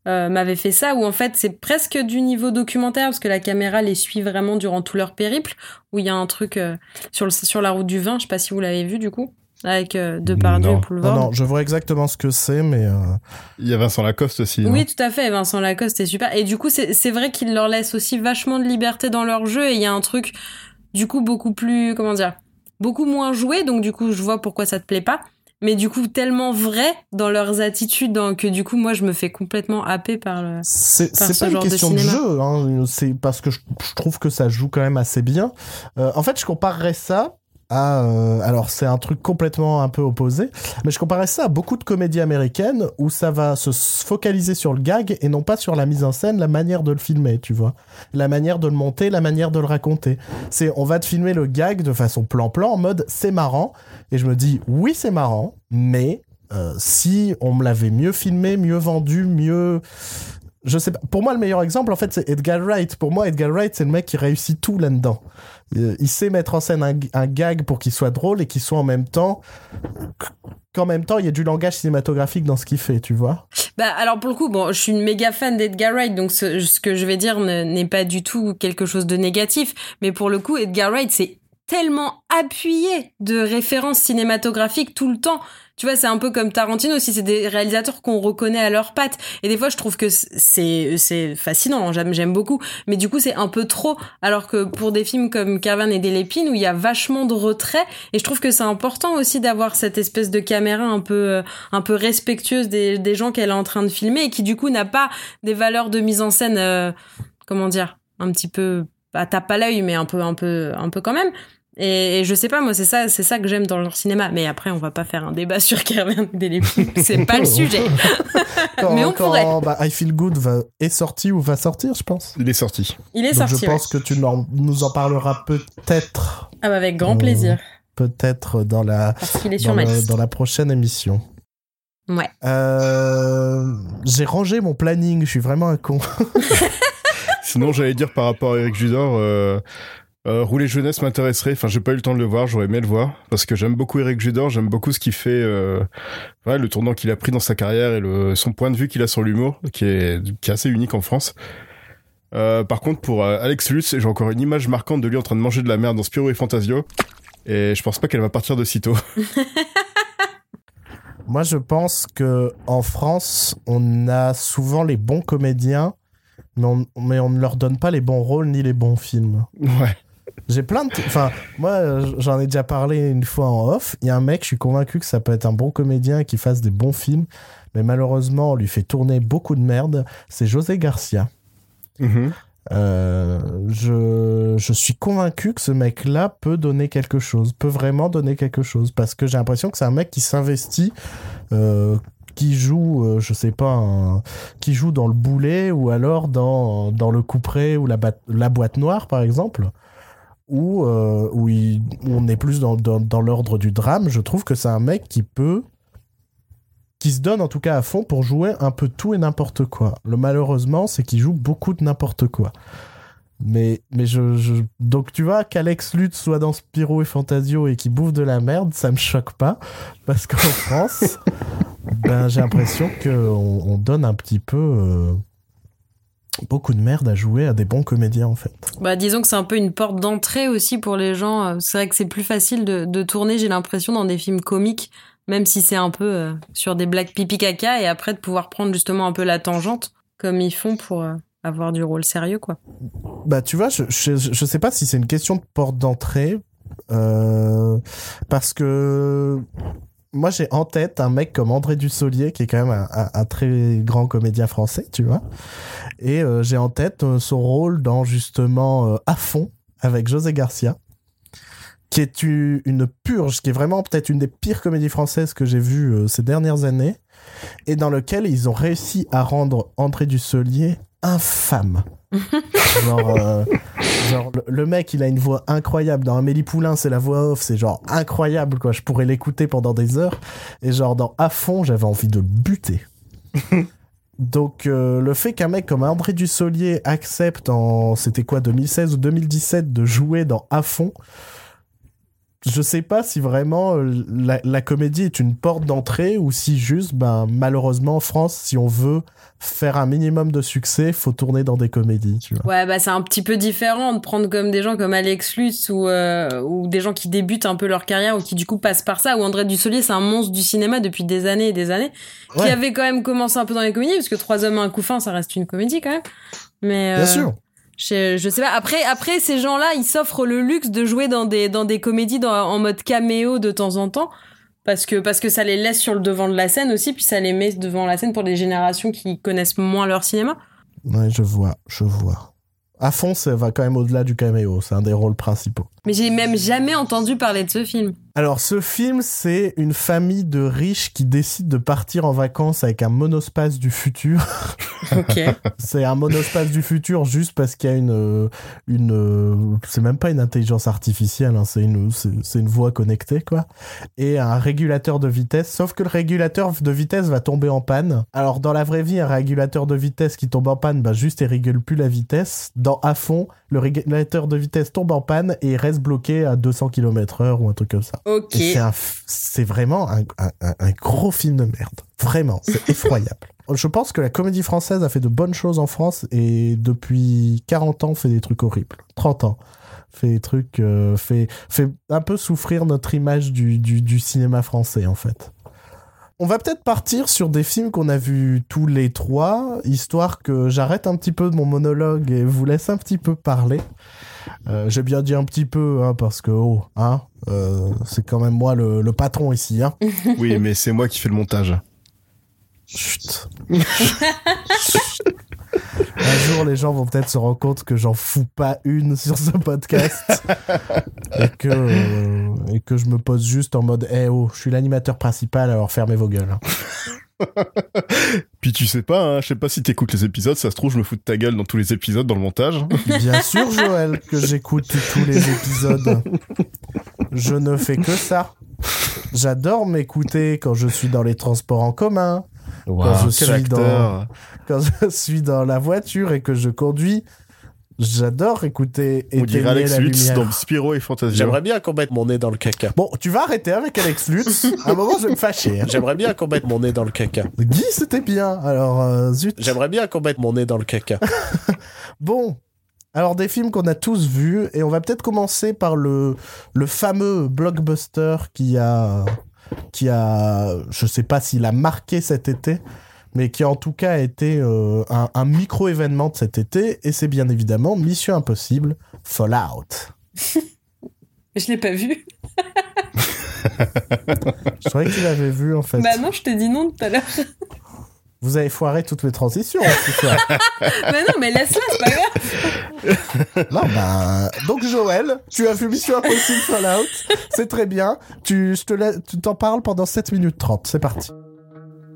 euh, m'avait fait ça, où en fait, c'est presque du niveau documentaire, parce que la caméra les suit vraiment durant tout leur périple, où il y a un truc euh, sur, le, sur la route du vin, je sais pas si vous l'avez vu, du coup, avec euh, Depardieu Non. et Non, Poulvord. non, je vois exactement ce que c'est, mais euh, Il y a Vincent Lacoste aussi. non Oui, tout à fait. Vincent Lacoste est super. Et du coup, c'est c'est vrai qu'il leur laisse aussi vachement de liberté dans leur jeu. Et il y a un truc, du coup, beaucoup plus, comment dire, beaucoup moins joué. Donc, du coup, je vois pourquoi ça te plaît pas. Mais du coup, tellement vrai dans leurs attitudes donc, que du coup, moi, je me fais complètement happer par le. c'est ce pas une de question de, jeu, hein, c'est parce que je, je trouve que ça joue quand même assez bien. Euh, en fait, je comparerais ça à, euh, alors c'est un truc complètement un peu opposé, mais je comparais ça à beaucoup de comédies américaines où ça va se focaliser sur le gag et non pas sur la mise en scène, la manière de le filmer, tu vois, la manière de le monter, la manière de le raconter. C'est on va te filmer le gag de façon plan-plan en mode c'est marrant et je me dis oui c'est marrant, mais euh, si on me l'avait mieux filmé, mieux vendu, mieux je sais pas. Pour moi, le meilleur exemple, en fait, c'est Edgar Wright. Pour moi, Edgar Wright, c'est le mec qui réussit tout là-dedans. Euh, Il sait mettre en scène un, gag pour qu'il soit drôle et qu'il soit en même temps qu'en même temps il y ait du langage cinématographique dans ce qu'il fait, tu vois. Bah, alors, pour le coup, bon, je suis une méga fan d'Edgar Wright. Donc, ce, que je vais dire ne- n'est pas du tout quelque chose de négatif. Mais pour le coup, Edgar Wright, c'est tellement appuyé de références cinématographiques tout le temps. Tu vois, c'est un peu comme Tarantino aussi, c'est des réalisateurs qu'on reconnaît à leurs pattes. Et des fois, je trouve que c'est c'est fascinant, j'aime j'aime beaucoup, mais du coup, c'est un peu trop. Alors que pour des films comme Caravane et des Lépines, où il y a vachement de retrait, et je trouve que c'est important aussi d'avoir cette espèce de caméra un peu euh, un peu respectueuse des, des gens qu'elle est en train de filmer et qui du coup n'a pas des valeurs de mise en scène, euh, comment dire, un petit peu bah, tape à l'œil, mais un peu un peu un peu quand même. Et, je sais pas, moi, c'est ça, c'est ça que j'aime dans leur cinéma. Mais après, on va pas faire un débat (laughs) sur Carmen des C'est pas le (laughs) sujet. (laughs) mais on pourrait. Bah, I Feel Good va, est sorti ou va sortir, je pense. Il est sorti. Il est sorti. Je pense que tu nous en parleras peut-être. Ah bah avec grand plaisir. Euh, peut-être dans la dans, la prochaine émission. Ouais. Euh, j'ai rangé mon planning. Je suis vraiment un con. Sinon, j'allais dire par rapport à Eric Judor. Euh euh, Rouler jeunesse m'intéresserait. Enfin, j'ai pas eu le temps de le voir. J'aurais aimé le voir parce que j'aime beaucoup Eric Judor. J'aime beaucoup ce qu'il fait, euh, le tournant qu'il a pris dans sa carrière et son point de vue qu'il a sur l'humour, qui est, assez unique en France. Par contre, pour Alex Lutz, j'ai encore une image marquante de lui en train de manger de la merde dans Spiro et Fantasio. Et je pense pas qu'elle va partir de sitôt. (laughs) Moi, je pense que en France, on a souvent les bons comédiens, mais on, mais on ne leur donne pas les bons rôles ni les bons films. Ouais. J'ai plein de. Enfin, moi, j'en ai déjà parlé une fois en off. Il y a un mec, je suis convaincu que ça peut être un bon comédien qui fasse des bons films, mais malheureusement, on lui fait tourner beaucoup de merde. C'est José Garcia. Mm-hmm. Euh, je, je suis convaincu que ce mec-là peut donner quelque chose, peut vraiment donner quelque chose, parce que j'ai l'impression que c'est un mec qui s'investit, euh, qui joue, euh, je sais pas, qui joue dans le boulet ou alors dans, dans le couperet ou la, la boîte noire, par exemple où, euh, où, on est plus dans, dans, l'ordre du drame, je trouve que c'est un mec qui peut qui se donne en tout cas à fond pour jouer un peu tout et n'importe quoi. Le malheureusement, c'est qu'il joue beaucoup de n'importe quoi. Mais, mais je, Donc tu vois, qu'Alex Lutz soit dans Spiro et Fantasio et qu'il bouffe de la merde, ça me choque pas. Parce qu'en France, (laughs) ben, j'ai l'impression qu'on on donne un petit peu... Euh, beaucoup de merde à jouer à des bons comédiens en fait. Bah disons que c'est un peu une porte d'entrée aussi pour les gens. Euh, c'est vrai que c'est plus facile de, tourner, j'ai l'impression, dans des films comiques, même si c'est un peu euh, sur des blagues pipi caca, et après de pouvoir prendre justement un peu la tangente, comme ils font pour euh, avoir du rôle sérieux quoi. Bah tu vois, je, je, sais pas si c'est une question de porte d'entrée, parce que moi j'ai en tête un mec comme André Dussolier qui est quand même un, très grand comédien français, tu vois. Et euh, j'ai en tête euh, son rôle dans justement euh, À fond avec José Garcia, qui est une purge, qui est vraiment peut-être une des pires comédies françaises que j'ai vues ces dernières années, et dans lequel ils ont réussi à rendre André Dussolier infâme. (laughs) genre, genre le, mec, il a une voix incroyable. Dans Amélie Poulain, c'est la voix off, c'est genre incroyable, quoi. Je pourrais l'écouter pendant des heures. Et genre, dans À fond, j'avais envie de buter. (laughs) Donc, euh, le fait qu'un mec comme André Dussolier accepte en, c'était quoi, 2016 ou 2017, de jouer dans À fond, je sais pas si vraiment euh, la, comédie est une porte d'entrée ou si juste, ben, malheureusement, en France, si on veut faire un minimum de succès, faut tourner dans des comédies, tu vois. Ouais, bah, c'est un petit peu différent de prendre comme des gens comme Alex Lutz ou, euh, ou des gens qui débutent un peu leur carrière ou qui, du coup, passent par ça. Ou André Dussolier, c'est un monstre du cinéma depuis des années et des années, qui avait quand même commencé un peu dans les comédies, parce que Trois hommes, un couffin, ça reste une comédie quand même. Mais, Bien euh, sûr. Je, je sais pas. Après, après ces gens-là, ils s'offrent le luxe de jouer dans des dans des comédies dans, en mode caméo de temps en temps, parce que parce que ça les laisse sur le devant de la scène aussi, puis ça les met devant la scène pour des générations qui connaissent moins leur cinéma. Ouais, je vois, je vois. À fond, ça va quand même au-delà du caméo. C'est un des rôles principaux. Mais j'ai même jamais entendu parler de ce film. Alors, ce film, c'est une famille de riches qui décident de partir en vacances avec un monospace du futur. (laughs) Ok. c'est un monospace du futur juste parce qu'il y a une, une, c'est même pas une intelligence artificielle, hein, c'est une, c'est une voie connectée, quoi. Et un régulateur de vitesse. Sauf que le régulateur de vitesse va tomber en panne. Alors, dans la vraie vie, un régulateur de vitesse qui tombe en panne, bah, juste, il régule plus la vitesse. Dans à fond, le régulateur de vitesse tombe en panne et il reste bloqué à 200 km heure ou un truc comme ça. Ok. C'est vraiment un, un, gros film de merde. Vraiment, c'est (laughs) effroyable. Je pense que la comédie française a fait de bonnes choses en France et depuis 40 ans fait des trucs horribles. 30 ans fait des trucs, euh, fait, fait un peu souffrir notre image du, du, du cinéma français en fait. On va peut-être partir sur des films qu'on a vus tous les trois, histoire que j'arrête un petit peu de mon monologue et vous laisse un petit peu parler. Euh, J'ai bien dit un petit peu, hein, parce que, oh, hein, euh, c'est quand même moi le, le patron ici. Hein. (laughs) Oui, mais c'est moi qui fais le montage. Chut. Un jour, les gens vont peut-être se rendre compte que j'en fous pas une sur ce podcast (laughs) et que euh, et que je me pose juste en mode, eh oh, je suis l'animateur principal, alors fermez vos gueules. (laughs) Puis tu sais pas, hein, je sais pas si t'écoutes les épisodes, ça se trouve je me fous de ta gueule dans tous les épisodes dans le montage. Bien sûr, Joël, que j'écoute tous les épisodes. Je ne fais que ça. J'adore m'écouter quand je suis dans les transports en commun, quand, je suis dans, quand je suis dans la voiture et que je conduis. J'adore écouter On dirait Alex Lutz lumière. dans Spiro et Fantasia. J'aimerais bien qu'on mette mon nez dans le caca. Bon, tu vas arrêter avec Alex Lutz. À un moment, je vais me fâcher. hein. J'aimerais bien qu'on mette mon nez dans le caca. Guy, c'était bien. Alors, euh, zut. J'aimerais bien qu'on mette mon nez dans le caca. (laughs) Bon. Alors, des films qu'on a tous vus. Et on va peut-être commencer par le, le fameux blockbuster qui a, qui a, je sais pas s'il a marqué cet été, mais qui en tout cas a été euh, un, un micro-événement de cet été. Et c'est bien évidemment Mission Impossible Fallout. (laughs) Je l'ai pas vu. Je croyais qu'il avait vu, en fait. Bah non, je t'ai dit non tout à l'heure. Vous avez foiré toutes mes transitions, hein, (laughs) bah non, mais laisse-la, c'est pas grave. Non, ben. Donc, Joël, tu as vu Mission Impossible Fallout. C'est très bien. Tu, je te la- tu t'en parles pendant 7 minutes 30. C'est parti.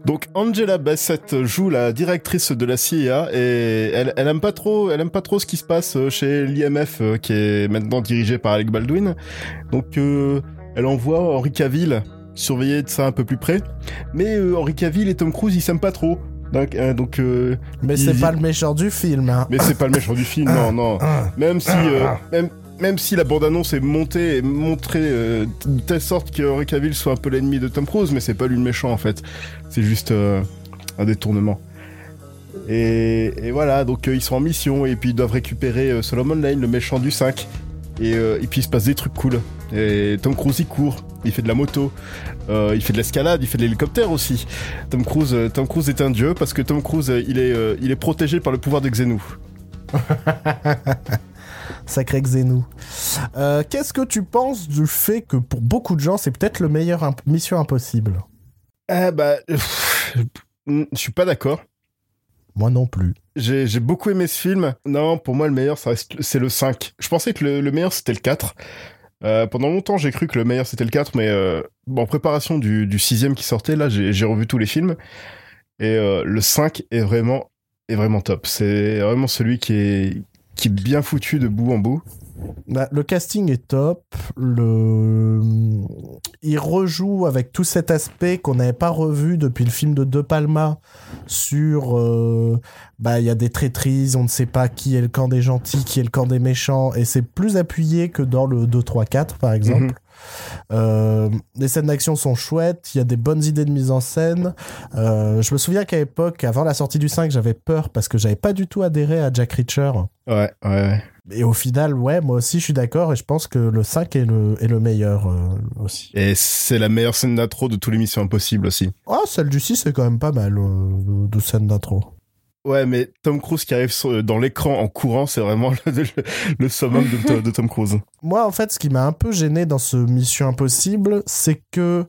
Donc Angela Bassett joue la directrice de la CIA et elle, elle aime pas trop, elle aime pas trop ce qui se passe euh, chez l'IMF euh, qui est maintenant dirigé par Alec Baldwin. Donc euh, elle envoie Henry Cavill surveiller de ça un peu plus près. Mais euh, Henry Cavill et Tom Cruise ils s'aiment pas trop. Donc, euh, donc Mais c'est pas le méchant du film. Hein. mais c'est pas le méchant du film, non, non. Ah. Même si, même, même si la bande-annonce est montée et montrée euh, de telle sorte que Henry Cavill soit un peu l'ennemi de Tom Cruise, mais c'est pas lui le méchant en fait. C'est juste euh, un détournement. Et, voilà, donc euh, ils sont en mission et puis ils doivent récupérer Solomon Lane, le méchant du 5. Et, puis il se passe des trucs cool. Et Tom Cruise il court, il fait de la moto, il fait de l'escalade, il fait de l'hélicoptère aussi. Tom Cruise, Tom Cruise est un dieu parce que Tom Cruise il est, il est protégé par le pouvoir de Xenu. (laughs) Sacré Xenu. Euh, Qu'est-ce que tu penses du fait que pour beaucoup de gens, c'est peut-être le meilleur imp- Mission Impossible? Ah bah, je suis pas d'accord. Moi non plus. J'ai beaucoup aimé ce film. Non, pour moi, le meilleur, c'est le 5. Je pensais que le, le meilleur, c'était le 4. Euh, pendant longtemps, j'ai cru que le meilleur, c'était le 4, mais euh, en préparation du, du sixième qui sortait, là, j'ai j'ai revu tous les films. Et euh, le 5 est vraiment, est vraiment top. C'est vraiment celui qui est, qui est bien foutu de bout en bout. Bah, le casting est top. Le... Il rejoue avec tout cet aspect qu'on n'avait pas revu depuis le film de De Palma sur... euh, Bah, il y a des traîtrises, on ne sait pas qui est le camp des gentils, qui est le camp des méchants, et c'est plus appuyé que dans le 2, 3, 4, par exemple. Mhm. Euh, les scènes d'action sont chouettes, il y a des bonnes idées de mise en scène. Euh, je me souviens qu'à l'époque, avant la sortie du 5, j'avais peur parce que j'avais pas du tout adhéré à Jack Reacher. Ouais, ouais, ouais. Et au final, ouais, moi aussi je suis d'accord et je pense que le 5 est le, est le meilleur euh, aussi. Et c'est la meilleure scène d'intro de tous les missions impossibles aussi. Ah, celle du 6 c'est quand même pas mal de, de scène d'intro. Ouais, mais Tom Cruise qui arrive dans l'écran en courant, c'est vraiment (laughs) le, summum de, Tom Cruise. Moi, en fait, ce qui m'a un peu gêné dans ce Mission Impossible, c'est que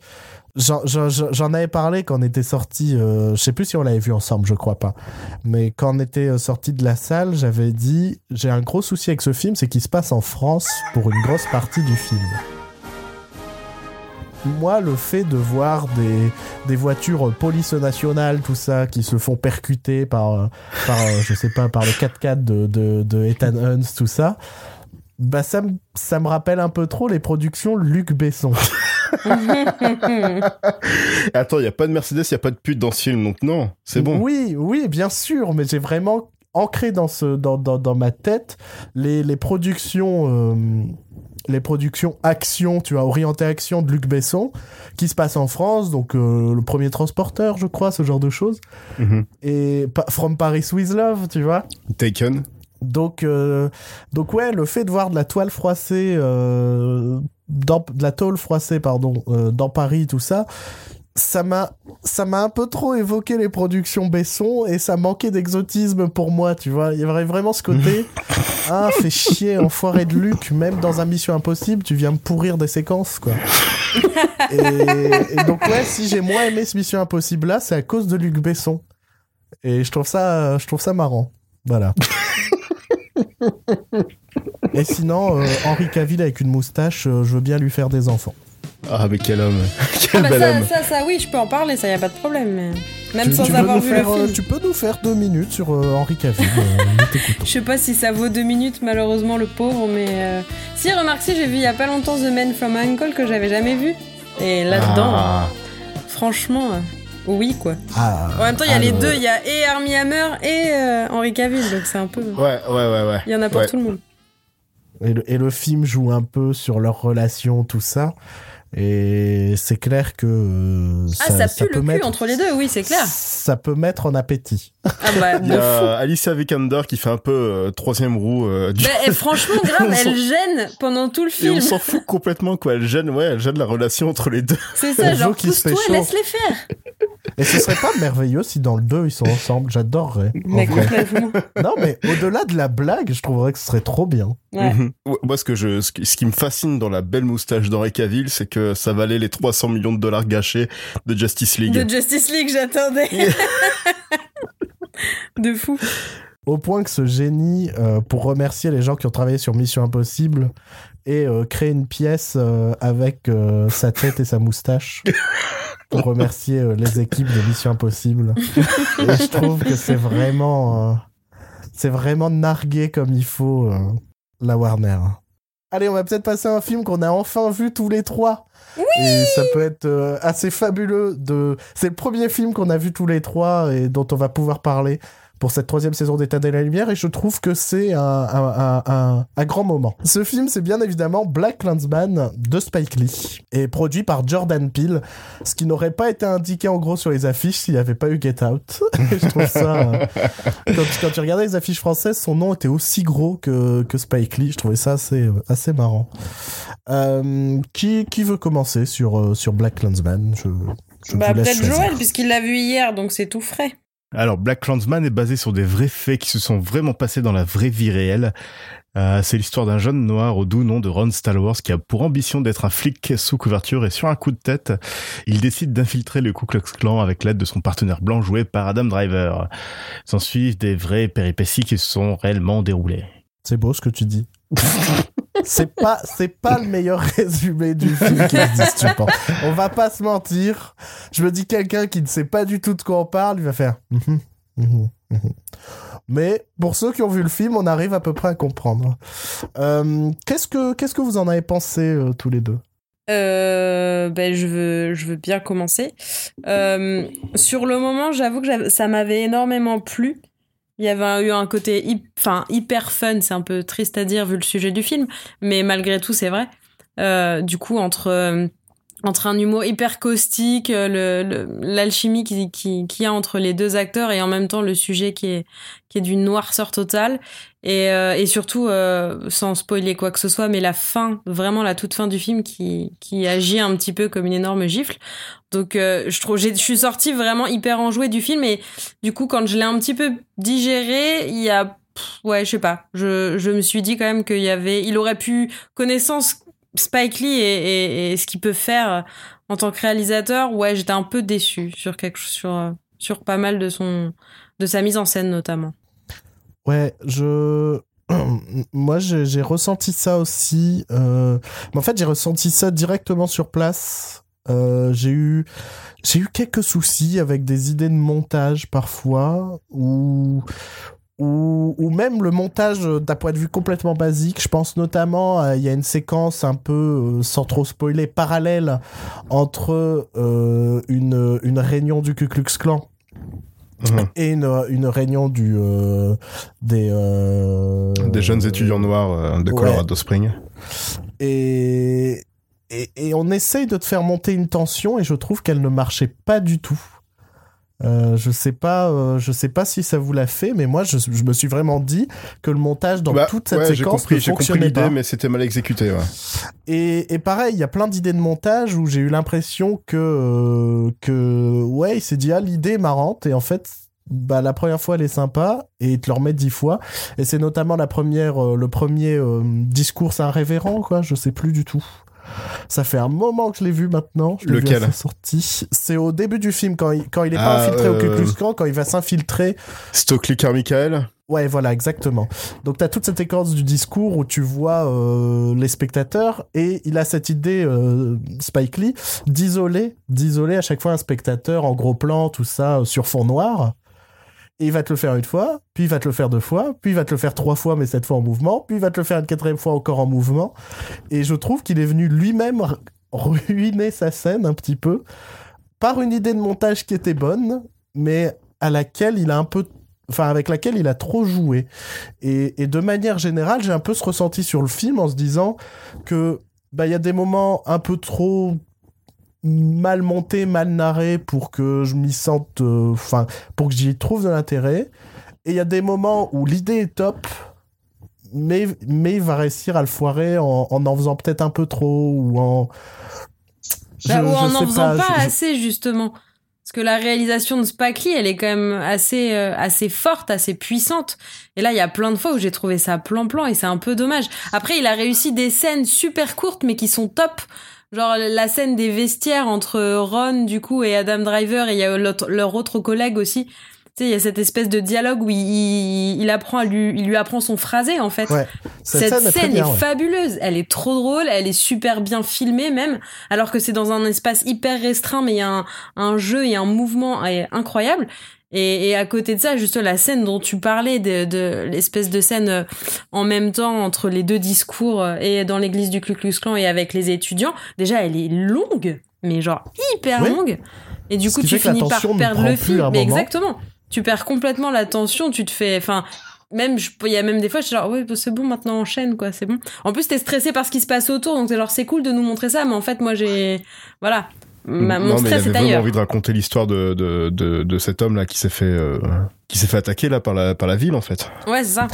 j'en avais parlé quand on était sorti. euh, je sais plus si on l'avait vu ensemble, je crois pas. Mais quand on était euh, sorti de la salle, j'avais dit j'ai un gros souci avec ce film, c'est qu'il se passe en France pour une grosse partie du film. Moi, le fait de voir des, des voitures police nationale, tout ça, qui se font percuter par, par euh, je sais pas, par le 4x4 de, de, de Ethan Hunt, tout ça, bah ça me ça me rappelle un peu trop les productions Luc Besson. (laughs) Attends, il y a pas de Mercedes, il y a pas de pute dans ce film, donc non, c'est bon. Oui, oui, bien sûr, mais j'ai vraiment ancré dans ce dans, dans, dans ma tête les, les productions euh, les productions action, tu vois, orientées action de Luc Besson qui se passent en France, donc euh, le premier transporteur, je crois, ce genre de choses. Mhm. Et pa- From Paris with Love, tu vois. Taken. Donc, euh, donc ouais, le fait de voir de la toile froissée, euh, dans, de la tôle froissée, pardon, dans Paris, tout ça, ça m'a, ça m'a un peu trop évoqué les productions Besson et ça manquait d'exotisme pour moi, tu vois. Il y avait vraiment ce côté, (laughs) ah, fais chier, enfoiré de Luc, même dans un Mission Impossible, tu viens me pourrir des séquences, quoi. (laughs) et, et donc ouais, si j'ai moins aimé ce Mission Impossible là, c'est à cause de Luc Besson. Et je trouve ça, je trouve ça marrant. Voilà. (laughs) Et sinon, euh, Henri Cavill avec une moustache, euh, je veux bien lui faire des enfants. Ah, mais quel homme. Ah (laughs) Quel bah bel ça, homme. ça, ça, oui, je peux en parler, ça y a pas de problème. Mais... Même tu, sans tu avoir vu faire, le euh, film. tu peux nous faire deux minutes sur euh, Henri Cavill. euh. (laughs) Je sais pas si ça vaut deux minutes, malheureusement, le pauvre, mais. euh, Si, remarque, si, j'ai vu il y a pas longtemps The Man from Uncle que j'avais jamais vu. Et là-dedans, Ah. franchement, euh, oui, quoi. Ah, En même temps, il y a les alors, deux, il y a et Armie Hammer et euh, Henri Cavill, donc c'est un peu. Ouais, ouais, ouais, ouais. Il y en a pour Ouais. tout le monde. Et le, et le film joue un peu sur leur relation, tout ça. Et c'est clair que euh, Ah, ça, pue peut le cul mettre, entre les deux, oui, c'est clair. Ça peut mettre en appétit. Ah bah, (laughs) Il y a Alicia Vikander qui fait un peu euh, troisième roue euh, du... Bah, et franchement, (laughs) grave, elle gêne pendant tout le Et on film. s'en fout complètement quoi, elle gêne, ouais, elle gêne la relation entre les deux. C'est ça, genre qu'il se pousse-toi, chaud. laisse-les faire. Et ce serait pas merveilleux si dans le 2 ils sont ensemble? J'adorerais. Mais complètement. (laughs) Non, mais au-delà de la blague, je trouverais que ce serait trop bien. Ouais. Mhm. Moi, ce que je, ce qui, ce qui me fascine dans la belle moustache d'Henri Cavill, c'est que ça valait les 300 millions de dollars gâchés de Justice League. De Justice League, j'attendais. (laughs) de fou. Au point que ce génie, euh, pour remercier les gens qui ont travaillé sur Mission Impossible, et euh, créé une pièce euh, avec euh, sa tête et sa moustache. (laughs) Pour remercier euh, les équipes de Mission Impossible. Et je trouve que c'est vraiment. euh, c'est vraiment nargué comme il faut euh, la Warner. Allez, on va peut-être passer à un film qu'on a enfin vu tous les trois. Et ça peut être assez fabuleux de. C'est le premier film qu'on a vu tous les trois et dont on va pouvoir parler pour cette troisième saison d'État de la Lumière et je trouve que c'est un, un, un, grand moment. Ce film, c'est bien évidemment Black Clansman de Spike Lee et produit par Jordan Peele, ce qui n'aurait pas été indiqué en gros sur les affiches s'il n'y avait pas eu Get Out. (laughs) Je trouve ça... euh, quand, quand tu regardais les affiches françaises, son nom était aussi gros que, que Spike Lee. Je trouvais ça assez, assez marrant. Euh, qui, qui veut commencer sur, euh, sur Black Clansman? Je, je Bah, peut-être. Joël, puisqu'il l'a vu hier, donc c'est tout frais. Alors, Black Clansman est basé sur des vrais faits qui se sont vraiment passés dans la vraie vie réelle. Euh, c'est l'histoire d'un jeune noir au doux nom de Ron Stallworth qui a pour ambition d'être un flic sous couverture et sur un coup de tête, il décide d'infiltrer le Ku Klux Klan avec l'aide de son partenaire blanc joué par Adam Driver. S'en suivent des vraies péripéties qui se sont réellement déroulées. C'est beau ce que tu dis. (laughs) c'est pas, c'est pas le meilleur (laughs) résumé du film qui existe, je pense. On va pas se mentir. Je me dis quelqu'un qui ne sait pas du tout de quoi on parle, il va faire. Mhm, mhm, mhm. Mais pour ceux qui ont vu le film, on arrive à peu près à comprendre. Euh, qu'est-ce que, qu'est-ce que vous en avez pensé euh, tous les deux? Euh, ben, je veux, je veux bien commencer. Sur le moment, j'avoue que ça m'avait énormément plu. Il y avait eu un côté enfin, hyper fun, c'est un peu triste à dire vu le sujet du film, mais malgré tout, c'est vrai. Euh, du coup, entre, euh, entre un humour hyper caustique, euh, le- le- l'alchimie qui, y a entre les deux acteurs et en même temps le sujet qui est, qui d'une noirceur totale. Et, euh, surtout, euh, sans spoiler quoi que ce soit, mais la fin, vraiment la toute fin du film qui, agit un petit peu comme une énorme gifle. Donc, je trouve, je suis sortie vraiment hyper enjouée du film et du coup, quand je l'ai un petit peu digéré, il y a, ouais, je sais pas, je, je me suis dit quand même qu'il y avait, il aurait pu connaissance Spike Lee et, ce qu'il peut faire en tant que réalisateur. Ouais, j'étais un peu déçue sur quelque sur, euh, sur pas mal de son, de sa mise en scène notamment. Ouais, je. (clears throat) Moi, j'ai ressenti ça aussi. euh, en fait, j'ai ressenti ça directement sur place. Euh, j'ai eu, j'ai eu quelques soucis avec des idées de montage parfois, ou ou, ou même le montage euh, d'un point de vue complètement basique. Je pense notamment, à- il y a une séquence un peu, euh, sans trop spoiler, parallèle entre euh, une, une réunion du Ku Klux Klan Mhm. et une, une réunion du euh, des euh, Des jeunes étudiants noirs euh, de ouais. Colorado Springs. et, et et on essaye de te faire monter une tension et je trouve qu'elle ne marchait pas du tout Euh, je sais pas, euh, je sais pas si ça vous l'a fait, mais moi, je, je me suis vraiment dit que le montage dans Bah, toute cette ouais, séquence compris, ne j'ai compris fonctionnait pas. l'idée, mais c'était mal exécuté. Ouais. Et, et pareil, il y a plein d'idées de montage où j'ai eu l'impression que, euh, que, ouais, il s'est dit, ah, l'idée est marrante, et en fait, bah, la première fois, elle est sympa, et il te le remet dix fois. Et c'est notamment la première, euh, le premier euh, discours, c'est un révérend, quoi, je sais plus du tout. Ça fait un moment que je l'ai vu maintenant. Je vu Lequel sa sortie. C'est au début du film, quand il, quand il est pas Ah, infiltré au Ku euh, Klux Klan, quand il va s'infiltrer Stockley Carmichael. Ouais, voilà, exactement. Donc t'as toute cette séquence du discours où tu vois euh, les spectateurs et il a cette idée, euh, Spike Lee, d'isoler, d'isoler à chaque fois un spectateur en gros plan, tout ça, euh, sur fond noir. Et il va te le faire une fois, puis il va te le faire deux fois, puis il va te le faire trois fois, mais cette fois en mouvement, puis il va te le faire une quatrième fois encore en mouvement. Et je trouve qu'il est venu lui-même ruiner sa scène un petit peu par une idée de montage qui était bonne, mais à laquelle il a un peu enfin avec laquelle il a trop joué. Et, et de manière générale, j'ai un peu ce ressenti sur le film en se disant que bah il y a des moments un peu trop mal montés, mal narrés pour que je m'y sente, euh, enfin pour que j'y trouve de l'intérêt. Et il y a des moments où l'idée est top. Mais, mais il va réussir à le foirer en en, en faisant peut-être un peu trop ou en. Bah, Je- ou en n'en faisant pas, je- assez, justement. Parce que la réalisation de Spike Lee, elle est quand même assez, euh, assez forte, assez puissante. Et là, il y a plein de fois où j'ai trouvé ça plan-plan et c'est un peu dommage. Après, il a réussi des scènes super courtes mais qui sont top. Genre la scène des vestiaires entre Ron, du coup, et Adam Driver et il y a leur autre collègue aussi. Tu sais, il y a cette espèce de dialogue où il, il, il apprend à lui, il lui apprend son phrasé, en fait. Ouais, Cette, scène bien, est ouais. fabuleuse, elle est trop drôle, elle est super bien filmée même, alors que c'est dans un espace hyper restreint, mais il y a un, un jeu et un mouvement incroyable. Et, et à côté de ça, juste la scène dont tu parlais, de, de l'espèce de scène euh, en même temps entre les deux discours euh, et dans l'église du Ku Klux Klan et avec les étudiants, déjà elle est longue, mais genre hyper Oui. longue. Et du Ce coup, tu la finis par tension perdre le fil. Mais moment. exactement. Tu perds complètement l'attention, tu te fais, enfin, même, il y a même des fois, je suis genre, ouais, c'est bon, maintenant enchaîne, quoi, c'est bon. En plus, t'es stressé par ce qui se passe autour, donc t'es genre, c'est cool de nous montrer ça, mais en fait, moi, j'ai, voilà. Ma, mon non, mais il stress avait est vraiment ailleurs. envie de raconter l'histoire de, de, de, de cet homme là qui s'est fait euh, qui s'est fait attaquer là par la par la ville en fait. Ouais, c'est ça.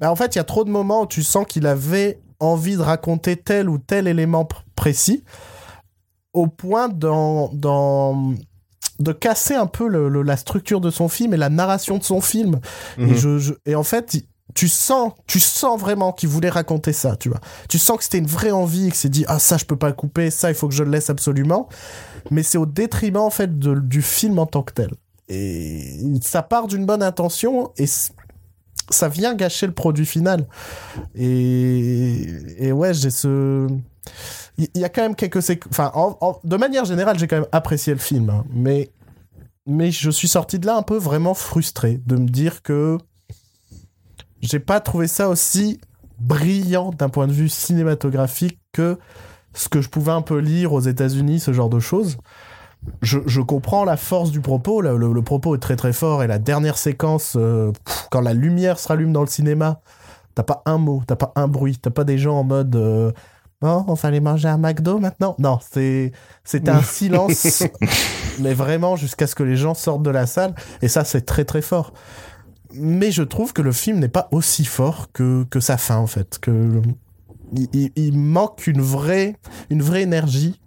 Bah, en fait, il y a trop de moments où tu sens qu'il avait envie de raconter tel ou tel élément pr- précis, au point dans, dans, de casser un peu le- le- la structure de son film et la narration de son film. Mhm. Et, je, je- et en fait, il- tu sens, tu sens vraiment qu'il voulait raconter ça, tu vois. Tu sens que c'était une vraie envie, et que c'est dit, ah, ça, je peux pas le couper, ça, il faut que je le laisse absolument. Mais c'est au détriment, en fait, de- du film en tant que tel. Et ça part d'une bonne intention et ça vient gâcher le produit final. Et, ouais, j'ai ce. Il y, a quand même quelques séqu- Enfin, en- en- de manière générale, j'ai quand même apprécié le film. hein. mais, mais je suis sorti de là un peu vraiment frustré de me dire que j'ai pas trouvé ça aussi brillant d'un point de vue cinématographique que ce que je pouvais un peu lire aux États-Unis, ce genre de choses. Je, je comprends la force du propos, le, le- le propos est très très fort et la dernière séquence, euh, pff, quand la lumière se rallume dans le cinéma, t'as pas un mot, t'as pas un bruit, t'as pas des gens en mode euh, Bon, on va aller manger un McDo maintenant Non, c'est c'était un (laughs) silence, mais vraiment jusqu'à ce que les gens sortent de la salle, et ça c'est très très fort. Mais je trouve que le film n'est pas aussi fort que, que sa fin en fait, que il, manque une vraie, une vraie énergie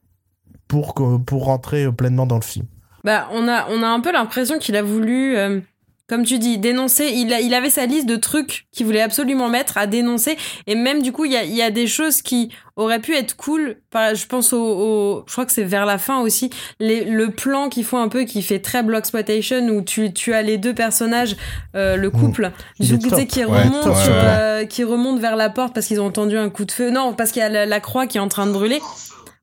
pour, pour rentrer pleinement dans le film. Bah, on a, on a un peu l'impression qu'il a voulu, euh, comme tu dis, dénoncer. Il, a- il avait sa liste de trucs qu'il voulait absolument mettre à dénoncer. Et même, du coup, il y a, il y a des choses qui auraient pu être cool. Je pense au, au- je crois que c'est vers la fin aussi, les, le plan qu'ils font un peu, qui fait très Bloxploitation, où tu, tu as les deux personnages, euh, le couple, Il du est coup, tu sais, top. qui Ouais, ouais. euh, qui vers la porte parce qu'ils ont entendu un coup de feu. Non, parce qu'il y a la, la croix qui est en train de brûler.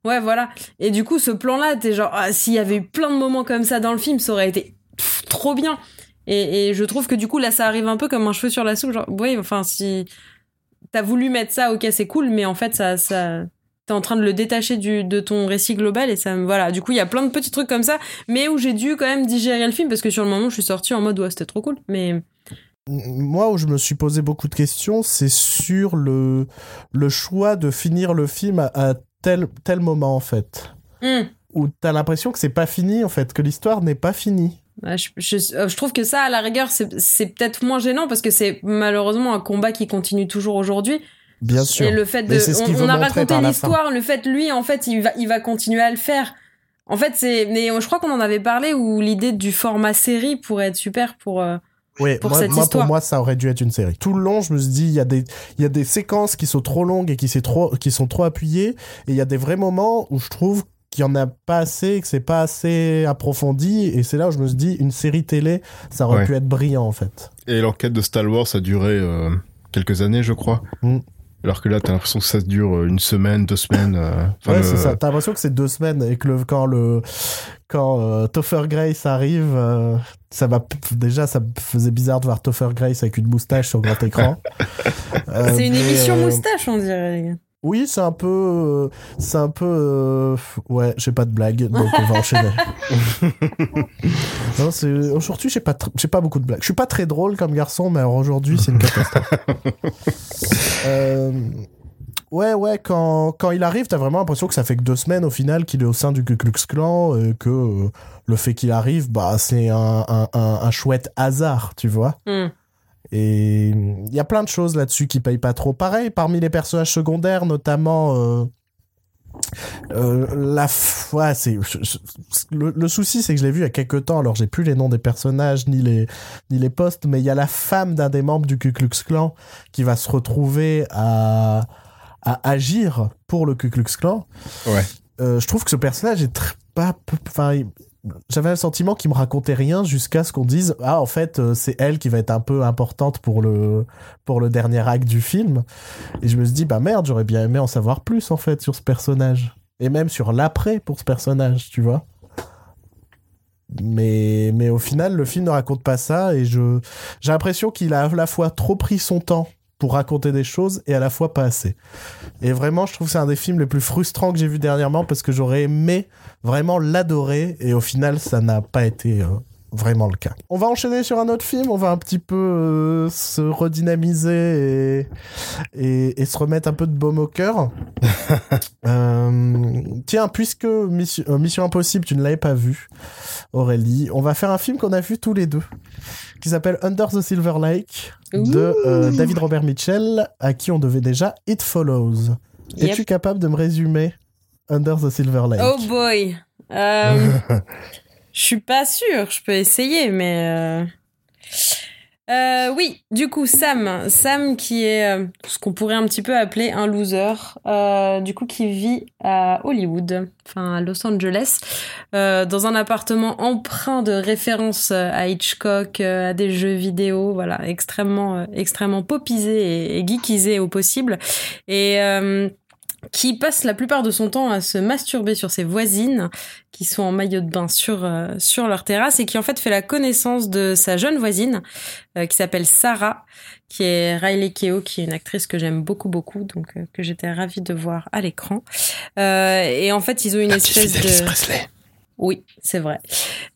Ouais, voilà. Et du coup, ce plan-là, t'es genre, ah, s'il y avait eu plein de moments comme ça dans le film, ça aurait été pff, trop bien. Et, et je trouve que du coup, là, ça arrive un peu comme un cheveu sur la soupe. Genre, oui, enfin, si t'as voulu mettre ça, ok, c'est cool, mais en fait, ça, ça, t'es en train de le détacher du, de ton récit global et ça me, voilà. Du coup, il y a plein de petits trucs comme ça, mais où j'ai dû quand même digérer le film parce que sur le moment, je suis sortie en mode, ouais, c'était trop cool. Mais, Moi, où je me suis posé beaucoup de questions, c'est sur le, le choix de finir le film à, à tel, tel moment, en fait. Hum. Où t'as l'impression que c'est pas fini, en fait, que l'histoire n'est pas finie. Ouais, Je, je- euh, je trouve que ça, à la rigueur, c'est peut-être moins gênant parce que c'est malheureusement un combat qui continue toujours aujourd'hui. Bien sûr. Et le fait de, on, a raconté l'histoire, le fait lui, en fait, il va, il va continuer à le faire. En fait, c'est, mais je crois qu'on en avait parlé où l'idée du format série pourrait être super pour. euh, Oui, pour moi, cette moi, pour moi, ça aurait dû être une série. Tout le long, je me suis dit, il y a des, il y a des séquences qui sont trop longues et qui, c'est trop, qui sont trop appuyées. Et il y a des vrais moments où je trouve qu'il y en a pas assez, que c'est pas assez approfondi. Et c'est là où je me suis dit, une série télé, ça aurait Ouais. pu être brillant, en fait. Et l'enquête de Star Wars a duré euh, quelques années, je crois. Mm. Alors que là, t'as l'impression que ça dure euh, une semaine, deux semaines. euh, ouais, le- c'est ça. T'as l'impression que c'est deux semaines et que le, quand le, quand euh, Topher Grace arrive, euh, ça va, déjà, ça me faisait bizarre de voir Topher Grace avec une moustache sur grand écran. Euh, (laughs) C'est une émission euh, moustache, on dirait. les gars. Oui, c'est un peu, euh, c'est un peu, euh, ouais, j'ai pas de blague, donc on va enchaîner. (laughs) non, c'est aujourd'hui, j'ai pas, j'ai pas beaucoup de blagues. Je suis pas très drôle comme garçon, mais aujourd'hui, c'est une catastrophe. (laughs) Euh, ouais, ouais, quand quand il arrive, t'as vraiment l'impression que ça fait que deux semaines au final qu'il est au sein du Ku Klux Klan et que euh, le fait qu'il arrive, bah, c'est un, un, un, un chouette hasard, tu vois. Hmm. Et il y a plein de choses là-dessus qui payent pas trop. Pareil, parmi les personnages secondaires, notamment euh, euh, la c'est le, le souci, c'est que je l'ai vu il y a quelques temps. Alors j'ai plus les noms des personnages ni les ni les postes, mais il y a la femme d'un des membres du Ku Klux Klan qui va se retrouver à à agir pour le Ku Klux Klan. Ouais. Euh, je trouve que ce personnage est tr- pas enfin j'avais un sentiment qu'il me racontait rien jusqu'à ce qu'on dise ah en fait euh, c'est elle qui va être un peu importante pour le pour le dernier acte du film. Et je me suis dit bah merde j'aurais bien aimé en savoir plus en fait sur ce personnage. Et même sur l'après pour ce personnage tu vois. Mais mais au final le film ne raconte pas ça et je j'ai l'impression qu'il a à la fois trop pris son temps pour raconter des choses et à la fois pas assez. Et vraiment, je trouve que c'est un des films les plus frustrants que j'ai vu dernièrement parce que j'aurais aimé vraiment l'adorer et au final, ça n'a pas été euh, vraiment le cas. On va enchaîner sur un autre film, on va un petit peu euh, se redynamiser et, et, et se remettre un peu de baume au cœur. (laughs) Euh, tiens, puisque Mission, Mission Impossible, tu ne l'avais pas vu, Aurélie, on va faire un film qu'on a vu tous les deux qui s'appelle Under the Silver Lake de euh, David Robert Mitchell à qui on devait déjà It Follows. Yep. Es-tu capable de me résumer Under the Silver Lake? Oh boy. Euh, (laughs) je suis pas sûre. Je peux essayer, mais. euh, euh, oui, du coup, Sam. Sam qui est euh, ce qu'on pourrait un petit peu appeler un loser. euh, du coup, qui vit à Hollywood, enfin à Los Angeles, euh, dans un appartement empreint de références euh, à Hitchcock, à des jeux vidéo, voilà, extrêmement, extrêmement popisé et, et geekisé au possible. Et. Qui passe la plupart de son temps à se masturber sur ses voisines qui sont en maillot de bain sur euh, sur leur terrasse et qui en fait fait la connaissance de sa jeune voisine euh, qui s'appelle Sarah qui est Riley Keough qui est une actrice que j'aime beaucoup beaucoup donc euh, que j'étais ravie de voir à l'écran et en fait ils ont une espèce de. Oui, c'est vrai.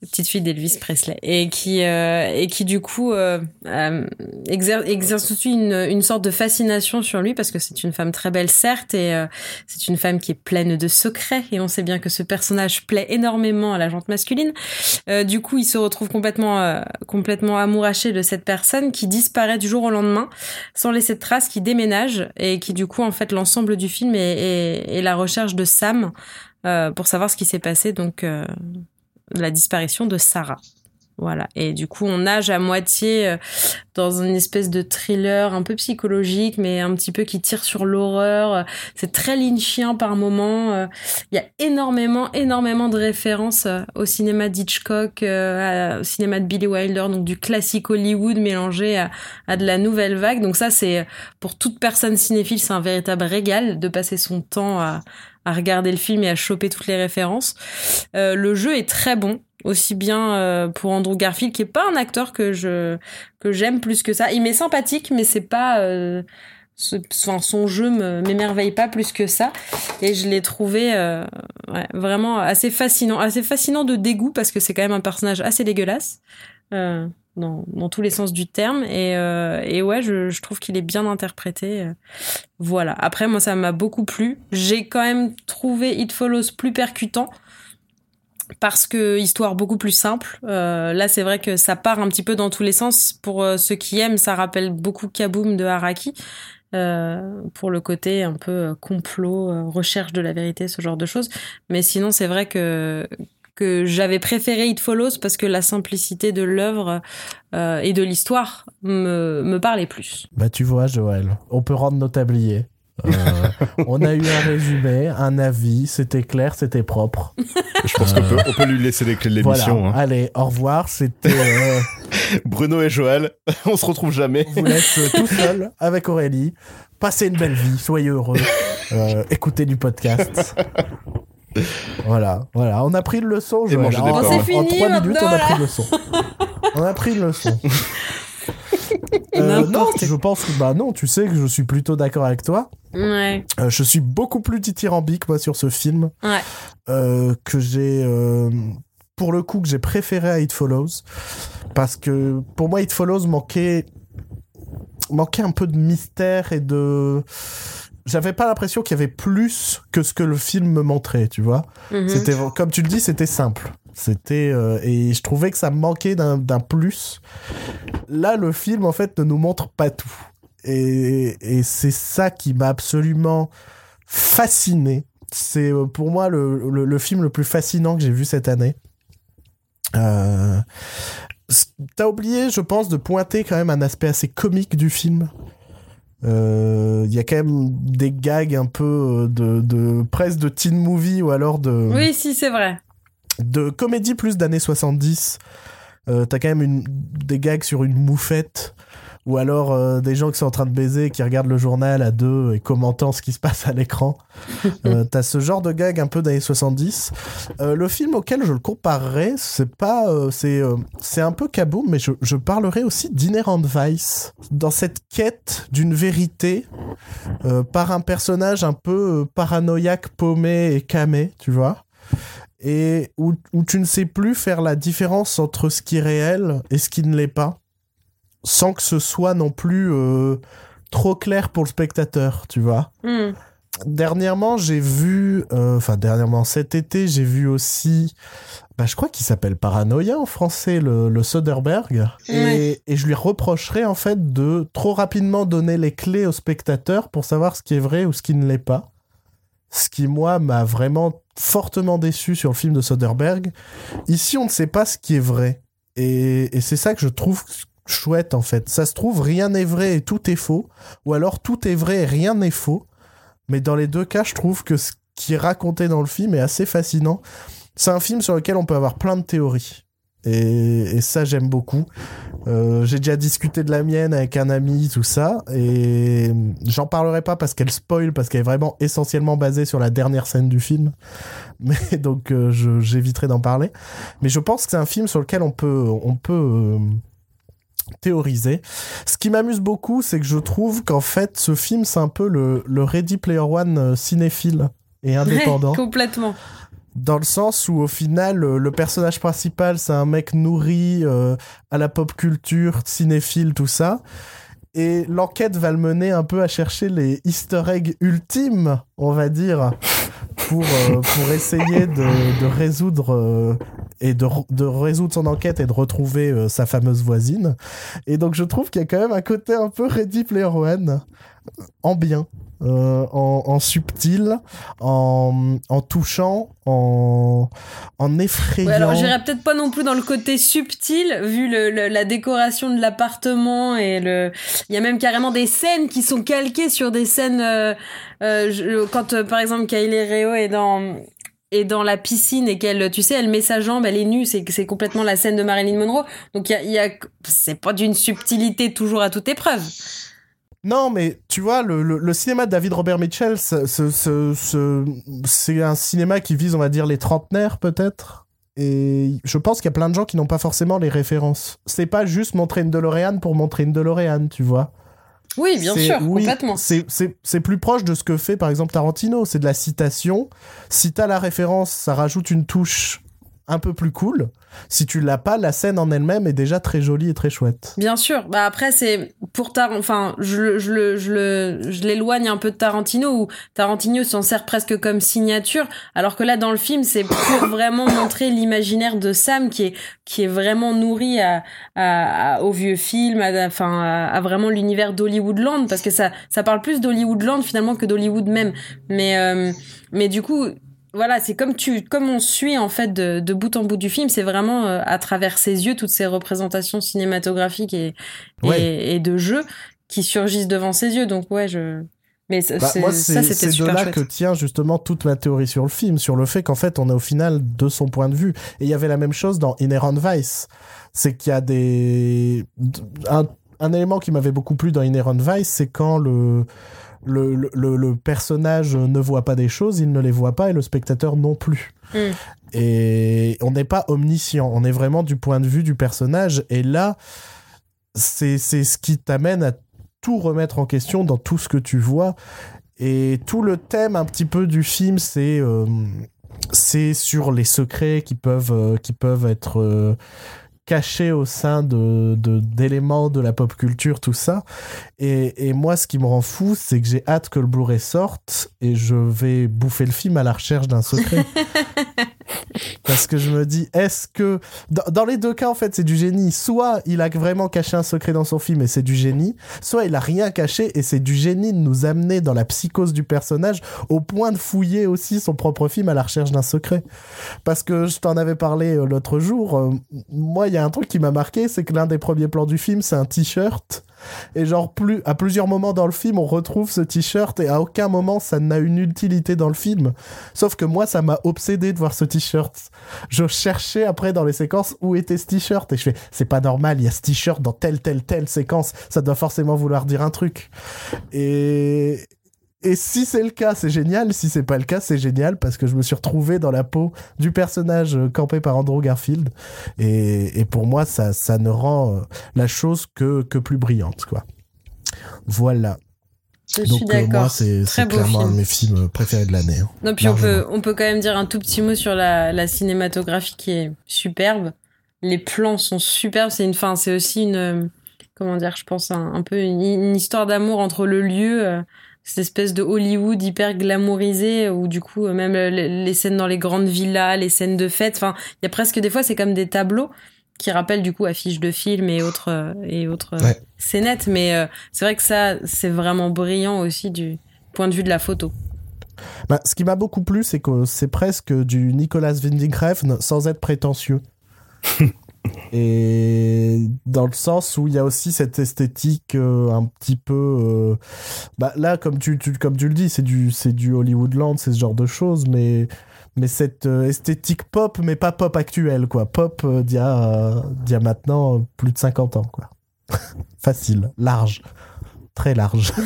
Petite fille d'Elvis Presley. Et qui, euh, et qui du coup, euh, euh, exerce, exerce aussi une, une sorte de fascination sur lui parce que c'est une femme très belle, certes, et euh, c'est une femme qui est pleine de secrets. Et on sait bien que ce personnage plaît énormément à la jante masculine. Euh, du coup, il se retrouve complètement, complètement amouraché de cette personne qui disparaît du jour au lendemain sans laisser de traces, qui déménage et qui du coup, en fait, l'ensemble du film est, est, est la recherche de Sam euh, pour savoir ce qui s'est passé, donc euh, la disparition de Sarah. Voilà. Et du coup, on nage à moitié euh, dans une espèce de thriller un peu psychologique, mais un petit peu qui tire sur l'horreur. C'est très lynchien par moment. Il y a énormément, énormément de références au cinéma d'Hitchcock, au cinéma de Billy Wilder, donc du classique Hollywood mélangé à, à de la nouvelle vague. Donc ça, c'est pour toute personne cinéphile, c'est un véritable régal de passer son temps à, à regarder le film et à choper toutes les références. Euh, le jeu est très bon, aussi bien euh, pour Andrew Garfield, qui est pas un acteur que je que j'aime plus que ça. Il m'est sympathique, mais c'est pas euh, ce- enfin, son jeu me- m'émerveille pas plus que ça. Et je l'ai trouvé euh, ouais, vraiment assez fascinant, assez fascinant de dégoût parce que c'est quand même un personnage assez dégueulasse. Dans, dans tous les sens du terme et, euh, et ouais je, trouve qu'il est bien interprété euh, voilà après moi ça m'a beaucoup plu j'ai quand même trouvé It Follows plus percutant parce que histoire beaucoup plus simple. Euh, là, c'est vrai que ça part un petit peu dans tous les sens. Pour ceux qui aiment, ça rappelle beaucoup Kaboom de Haraki. Pour le côté un peu complot, recherche de la vérité, ce genre de choses. Mais sinon, c'est vrai que que j'avais préféré It Follows parce que la simplicité de l'œuvre euh, et de l'histoire me, me parlait plus. Bah tu vois Joël, on peut rendre nos tabliers. Euh, on a eu un résumé, un avis, c'était clair, c'était propre. Je pense qu'on peut, on peut lui laisser les clés de l'émission. Voilà. hein. Allez, au revoir, c'était... euh, (laughs) Bruno et Joël, (laughs) on se retrouve jamais. on vous laisse euh, tout seul avec Aurélie. Passez une belle vie, soyez heureux. Euh, écoutez du podcast. (laughs) Voilà, voilà. On a pris une leçon, Joël. des En- pommes. en- C'est En fini, trois minutes, on a pris une leçon. On a pris une leçon. (laughs) Euh, non, N'importe je pense que bah non, tu sais que je suis plutôt d'accord avec toi. Ouais, Euh, je suis beaucoup plus dithyrambique moi sur ce film ouais. euh, que j'ai euh, pour le coup que j'ai préféré à It Follows parce que pour moi It Follows manquait manquait un peu de mystère et de j'avais pas l'impression qu'il y avait plus que ce que le film me montrait tu vois. Mhm. c'était comme tu le dis c'était simple. C'était euh, et je trouvais que ça manquait d'un d'un plus. Là le film en fait ne nous montre pas tout. Et, et c'est ça qui m'a absolument fasciné. C'est euh, pour moi le, le, le film le plus fascinant que j'ai vu cette année. Euh, T'as oublié, je pense, de pointer quand même un aspect assez comique du film. Euh, Il y a quand même des gags un peu euh, de, de presque de teen movie ou alors de, Oui, si, c'est vrai. de comédie plus d'années 70. Euh, T'as quand même une, des gags sur une moufette ou alors euh, des gens qui sont en train de baiser qui regardent le journal à deux et commentant ce qui se passe à l'écran. (laughs) euh, T'as ce genre de gag un peu d'années 70. Euh, le film auquel je le comparerais, c'est pas, euh, c'est, euh, c'est un peu kaboom, mais je, je parlerai aussi d'Inherent Vice dans cette quête d'une vérité euh, par un personnage un peu paranoïaque, paumé et camé, tu vois et où, où tu ne sais plus faire la différence entre ce qui est réel et ce qui ne l'est pas, sans que ce soit non plus euh, trop clair pour le spectateur, tu vois. Hmm. Dernièrement, j'ai vu, euh, enfin dernièrement cet été, j'ai vu aussi, bah, je crois qu'il s'appelle Paranoia en français, le, le Soderbergh, et, je lui reprocherais en fait de trop rapidement donner les clés au spectateur pour savoir ce qui est vrai ou ce qui ne l'est pas. Ce qui, moi, m'a vraiment fortement déçu sur le film de Soderbergh. Ici, on ne sait pas ce qui est vrai. Et, et c'est ça que je trouve chouette, en fait. Ça se trouve, rien n'est vrai et tout est faux. Ou alors, tout est vrai et rien n'est faux. Mais dans les deux cas, je trouve que ce qui est raconté dans le film est assez fascinant. C'est un film sur lequel on peut avoir plein de théories. Et, ça, j'aime beaucoup. Euh, J'ai déjà discuté de la mienne avec un ami, tout ça. Et j'en parlerai pas parce qu'elle spoil, parce qu'elle est vraiment essentiellement basée sur la dernière scène du film. (laughs) Mais donc, euh, j'éviterai d'en parler. Mais je pense que c'est un film sur lequel on peut, on peut euh, théoriser. Ce qui m'amuse beaucoup, c'est que je trouve qu'en fait, ce film, c'est un peu le, le Ready Player One euh, cinéphile et indépendant. Ouais, complètement. Dans le sens où au final, le, le personnage principal, c'est un mec nourri euh, à la pop culture, cinéphile, tout ça. Et l'enquête va le mener un peu à chercher les easter eggs ultimes, on va dire, pour, euh, pour essayer de, de résoudre euh, et de, de résoudre son enquête et de retrouver euh, sa fameuse voisine. Et donc je trouve qu'il y a quand même un côté un peu Ready Player One en bien, euh, en, subtil, en, en touchant, en, en effrayant. Ouais, alors j'irais peut-être pas non plus dans le côté subtil, vu la décoration de l'appartement et le. Il y a même carrément des scènes qui sont calquées sur des scènes. euh, euh, quand par exemple Kylie Reo est dans est dans la piscine et qu'elle, tu sais, elle met sa jambe, elle est nue, c'est c'est complètement la scène de Marilyn Monroe. Donc il y a, y a c'est pas d'une subtilité toujours à toute épreuve. Non, mais tu vois, le, le, le cinéma de David Robert Mitchell, ce- ce- ce- ce- c'est un cinéma qui vise, on va dire, les trentenaires, peut-être. Et je pense qu'il y a plein de gens qui n'ont pas forcément les références. C'est pas juste montrer une DeLorean pour montrer une DeLorean, tu vois. Oui, bien sûr, oui, complètement. C'est plus proche de ce que fait par exemple Tarantino, c'est de la citation. Si t'as la référence, ça rajoute une touche un peu plus cool. Si tu l'as pas, la scène en elle-même est déjà très jolie et très chouette. Bien sûr. Bah après c'est pour Tar enfin je je je je l'éloigne un peu de Tarantino où Tarantino s'en sert presque comme signature alors que là dans le film c'est pour (coughs) vraiment montrer l'imaginaire de Sam qui est qui est vraiment nourri à, à, à au vieux film à, enfin à, à vraiment l'univers d'Hollywoodland parce que ça ça parle plus d'Hollywoodland finalement que d'Hollywood même mais euh, mais du coup voilà, c'est comme tu, comme on suit en fait de, de bout en bout du film, c'est vraiment euh, à travers ses yeux toutes ces représentations cinématographiques et et, Ouais. et de jeux qui surgissent devant ses yeux. Donc ouais, je. Mais Bah, moi, ça c'est de là chouette. que tient justement toute ma théorie sur le film, sur le fait qu'en fait, on est au final de son point de vue. Et il y avait la même chose dans Inherent Vice. C'est qu'il y a des... Un, un élément qui m'avait beaucoup plu dans Inherent Vice, c'est quand le... Le, le, personnage ne voit pas des choses, il ne les voit pas et le spectateur non plus. Mm. Et on n'est pas omniscient, on est vraiment du point de vue du personnage. Et là, c'est c'est ce qui t'amène à tout remettre en question dans tout ce que tu vois. Et tout le thème un petit peu du film, c'est euh, c'est sur les secrets qui peuvent euh, qui peuvent être euh, cachés au sein de de- d'éléments de, la pop culture, tout ça. Et, et moi, ce qui me rend fou, c'est que j'ai hâte que le Blu-ray sorte et je vais bouffer le film à la recherche d'un secret. (laughs) Parce que je me dis, est-ce que... Dans, les deux cas, en fait, c'est du génie. Soit il a vraiment caché un secret dans son film et c'est du génie, soit il a rien caché et c'est du génie de nous amener dans la psychose du personnage au point de fouiller aussi son propre film à la recherche d'un secret. Parce que je t'en avais parlé euh, l'autre jour, euh, moi, il y a un truc qui m'a marqué, c'est que l'un des premiers plans du film, c'est un t-shirt. Et genre, plus, à plusieurs moments dans le film, on retrouve ce t-shirt et à aucun moment ça n'a une utilité dans le film. Sauf que moi, ça m'a obsédé de voir ce t-shirt. Je cherchais après dans les séquences où était ce t-shirt et je fais, c'est pas normal, il y a ce t-shirt dans telle, telle, telle séquence. Ça doit forcément vouloir dire un truc. Et, et si c'est le cas, c'est génial. Si c'est pas le cas, c'est génial parce que je me suis retrouvé dans la peau du personnage euh, campé par Andrew Garfield. Et, et pour moi, ça, ça ne rend euh, la chose que, que plus brillante, quoi. Voilà. Je Donc suis euh, moi, d'accord. c'est clairement un de mes films préférés de l'année. hein. Non, puis on peut, on peut quand même dire un tout petit mot sur la, la cinématographie qui est superbe. Les plans sont superbes. C'est une fin, c'est aussi une, euh, comment dire, je pense un, un peu une, une histoire d'amour entre le lieu, euh, cette espèce de Hollywood hyper glamourisé où du coup euh, même euh, les, scènes dans les grandes villas, les scènes de fête, enfin il y a presque des fois c'est comme des tableaux qui rappellent du coup affiches de films et autres euh, et autres Ouais. scénettes. Mais euh, c'est vrai que ça c'est vraiment brillant aussi du point de vue de la photo. Bah, ce qui m'a beaucoup plu, c'est que c'est presque du Nicolas Winding Refn sans être prétentieux. (laughs) Et dans le sens où il y a aussi cette esthétique euh, un petit peu... euh, bah, là, comme tu, tu- comme tu le dis, c'est du, c'est du Hollywoodland, c'est ce genre de choses, mais, mais cette euh, esthétique pop, mais pas pop actuelle, quoi. Pop d'il y, a, d'il y a maintenant plus de 50 ans, quoi. (laughs) Facile, large, très large. (laughs)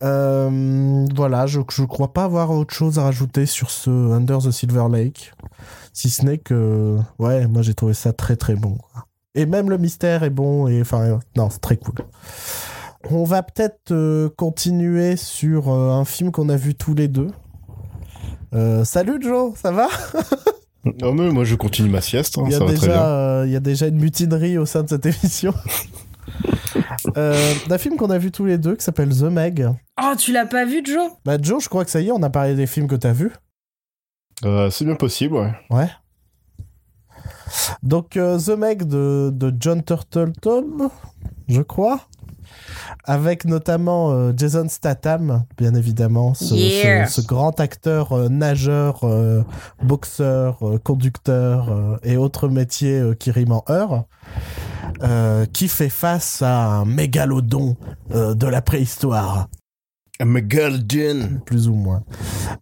(laughs) Voilà, je, je crois pas avoir autre chose à rajouter sur ce Under the Silver Lake. Si ce n'est que, ouais, moi j'ai trouvé ça très très bon. quoi. Et même le mystère est bon, et enfin, euh, non, c'est très cool. On va peut-être euh, continuer sur euh, un film qu'on a vu tous les deux. Euh, salut Joe, ça va? Non, mais moi je continue ma sieste, hein, il, y a ça va très bien. déjà, euh, il y a déjà une mutinerie au sein de cette émission. (laughs) euh, d'un film qu'on a vu tous les deux qui s'appelle The Meg. Oh, tu l'as pas vu, Joe? Bah Joe, je crois que ça y est, on a parlé des films que t'as vus. Euh, c'est bien possible, ouais. Ouais. Donc, euh, The Meg de, de John Turtleton, je crois. Avec notamment euh, Jason Statham, bien évidemment, ce, Yeah. ce- ce grand acteur euh, nageur, euh, boxeur, euh, conducteur euh, et autres métiers euh, qui riment en heure, euh, qui fait face à un mégalodon euh, de la préhistoire Plus ou moins.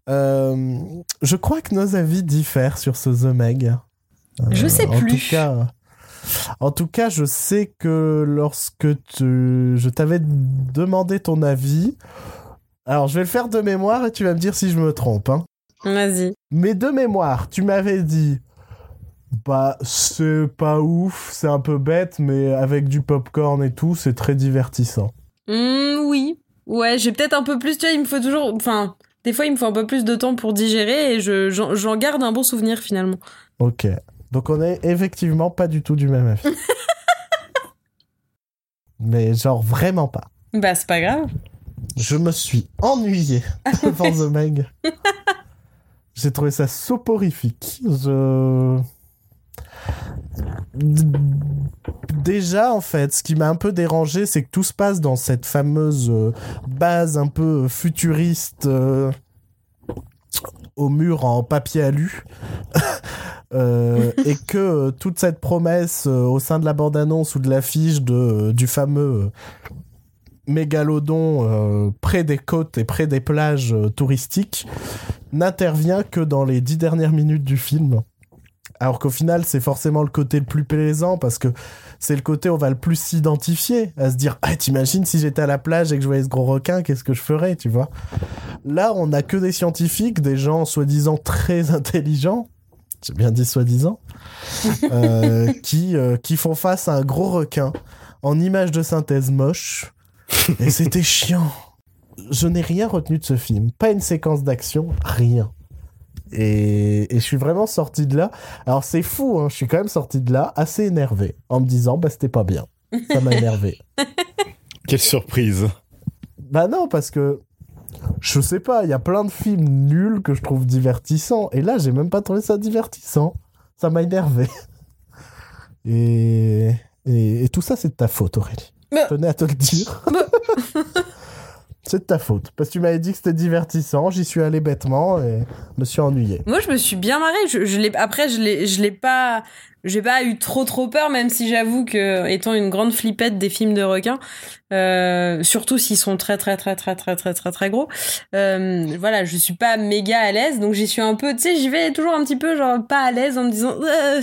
Euh, je crois que nos avis diffèrent sur ce The Meg. Je sais en plus. Tout cas, en tout cas, je sais que lorsque tu, je t'avais demandé ton avis, alors je vais le faire de mémoire et tu vas me dire si je me trompe. Hein. Vas-y. Mais de mémoire, tu m'avais dit, bah c'est pas ouf, c'est un peu bête, mais avec du popcorn et tout, c'est très divertissant. Hmm, oui. Ouais, j'ai peut-être un peu plus, tu vois, il me faut toujours... Enfin, Des fois, il me faut un peu plus de temps pour digérer et je, j'en, j'en garde un bon souvenir finalement. Ok. Donc on est effectivement pas du tout du même avis. (laughs) Mais genre vraiment pas. Bah, c'est pas grave. Je me suis ennuyé (laughs) devant The Meg. J'ai trouvé ça soporifique. Je... Déjà, en fait, ce qui m'a un peu dérangé, c'est que tout se passe dans cette fameuse euh, base un peu futuriste euh, au mur en papier alu. (laughs) Euh, et que euh, toute cette promesse euh, au sein de la bande-annonce ou de l'affiche euh, du fameux euh, mégalodon euh, près des côtes et près des plages euh, touristiques n'intervient que dans les dix dernières minutes du film. Alors qu'au final, c'est forcément le côté le plus plaisant parce que c'est le côté où on va le plus s'identifier, à se dire Ah, t'imagines si j'étais à la plage et que je voyais ce gros requin, qu'est-ce que je ferais, tu vois? Là, on n'a que des scientifiques, des gens soi-disant très (laughs) intelligents, j'ai bien dit soi-disant, euh, (laughs) qui, euh, qui font face à un gros requin en image de synthèse moche. Et c'était chiant. Je n'ai rien retenu de ce film. Pas une séquence d'action, rien. Et, et je suis vraiment sorti de là. Alors c'est fou, hein, je suis quand même sorti de là assez énervé en me disant bah c'était pas bien. Ça m'a énervé. (laughs) Quelle surprise. Bah non, parce que je sais pas, il y a plein de films nuls que je trouve divertissants. Et là, j'ai même pas trouvé ça divertissant. Ça m'a énervé. (laughs) Et, et, et tout ça, c'est de ta faute, Aurélie. Mais- Je tenais à te le dire. (laughs) c'est de ta faute. Parce que tu m'avais dit que c'était divertissant, j'y suis allé bêtement et me suis ennuyé. Moi, je me suis bien marrée. Je, je l'ai, après, je l'ai, je l'ai pas, j'ai pas eu trop trop peur, même si j'avoue que, étant une grande flippette des films de requins, euh, surtout s'ils sont très très très très très très très très gros, euh, voilà, je suis pas méga à l'aise, donc j'y suis un peu, tu sais, j'y vais toujours un petit peu genre pas à l'aise en me disant Euh,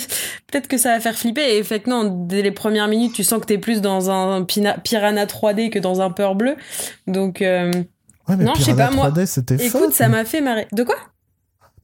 peut-être que ça va faire flipper. Et fait que non, dès les premières minutes, tu sens que t'es plus dans un piranha 3D que dans un peur bleu, donc. euh, Ouais, mais Non, je sais pas, moi. 3D, c'était fun. Écoute, ça m'a fait marrer. De quoi?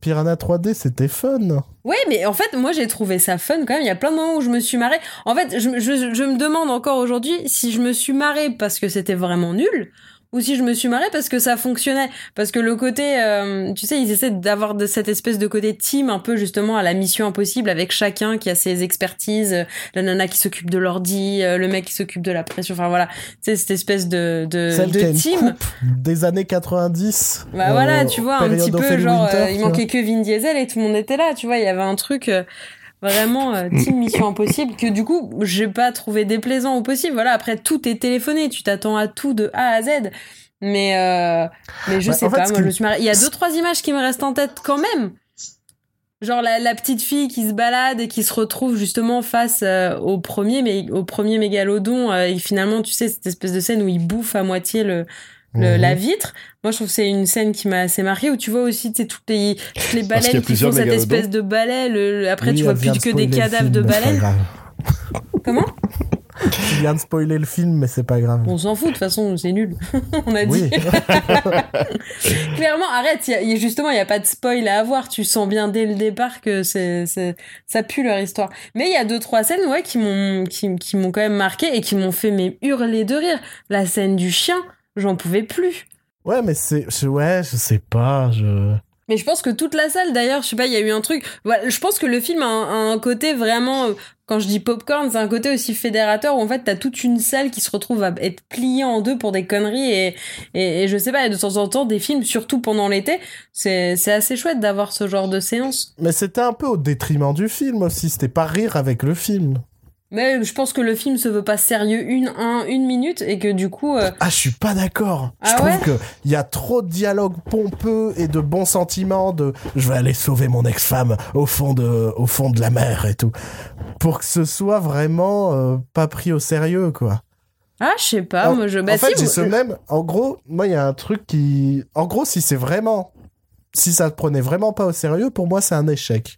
Piranha 3D, c'était fun. Ouais, mais en fait, moi, j'ai trouvé ça fun quand même. Il y a plein de moments où je me suis marrée. En fait, je me demande encore aujourd'hui si je me suis marrée parce que c'était vraiment nul ou si je me suis marrée parce que ça fonctionnait. Parce que le côté, euh, tu sais, ils essaient d'avoir de cette espèce de côté team un peu justement à la mission impossible avec chacun qui a ses expertises. euh, La nana qui s'occupe de l'ordi, euh, le mec qui s'occupe de la pression. Enfin voilà, tu sais, cette espèce de, de, Celle de qui a une team. coupe des années 90. Bah euh, voilà, tu vois, un petit peu genre, Winter, euh, il vois. manquait que Vin Diesel et tout le monde était là, tu vois, il y avait un truc euh, vraiment euh, team Mission Impossible que du coup, j'ai pas trouvé déplaisant au possible. Voilà, après tout est téléphoné, tu t'attends à tout de A à Z. Mais euh, mais je Ouais, sais fait, pas, moi je me- suis marrée. Il y a deux trois images qui me restent en tête quand même. Genre la, la petite fille qui se balade et qui se retrouve justement face euh, au premier mais au premier mégalodon et finalement tu sais cette espèce de scène où il bouffe à moitié le, le- Mhm. la vitre. Moi, je trouve que c'est une scène qui m'a assez marqué où tu vois aussi toutes les, toutes les baleines qui font cette espèce de balai. Le, après, Oui, tu vois plus que des cadavres film, de baleines. Comment? Tu viens de spoiler le film, mais c'est pas grave. On s'en fout, de toute façon, c'est nul. (laughs) On a dit. (laughs) Clairement, arrête. y a- il y a- justement, il n'y a pas de spoil à avoir. Tu sens bien dès le départ que c'est, c'est, ça pue leur histoire. Mais il y a deux, trois scènes, ouais, qui m'ont, qui, qui m'ont quand même marqué et qui m'ont fait mais hurler de rire. La scène du chien, j'en pouvais plus. Ouais, mais c'est. Ouais, je sais pas. Je... Mais je pense que toute la salle, d'ailleurs, je sais pas, il y a eu un truc. Voilà, je pense que le film a un, a un côté vraiment, euh, quand je dis popcorn, c'est un côté aussi fédérateur où en fait t'as toute une salle qui se retrouve à être pliée en deux pour des conneries et, et, et je sais pas, et de temps en temps des films, surtout pendant l'été, c'est c'est assez chouette d'avoir ce genre de séance. Mais c'était un peu au détriment du film aussi. C'était pas rire avec le film. Mais je pense que le film se veut pas sérieux une un, une minute et que du coup, euh, Ah, je suis pas d'accord. je Ah trouve ouais que il y a trop de dialogues pompeux et de bons sentiments de je vais aller sauver mon ex-femme au fond de au fond de la mer et tout pour que ce soit vraiment euh, pas pris au sérieux quoi. ah je sais pas, en, moi je. Bah en fait, si, j'ai moi- ce même. En gros, moi, il y a un truc qui. En gros, si c'est vraiment. Si ça te prenait vraiment pas au sérieux, pour moi, c'est un échec.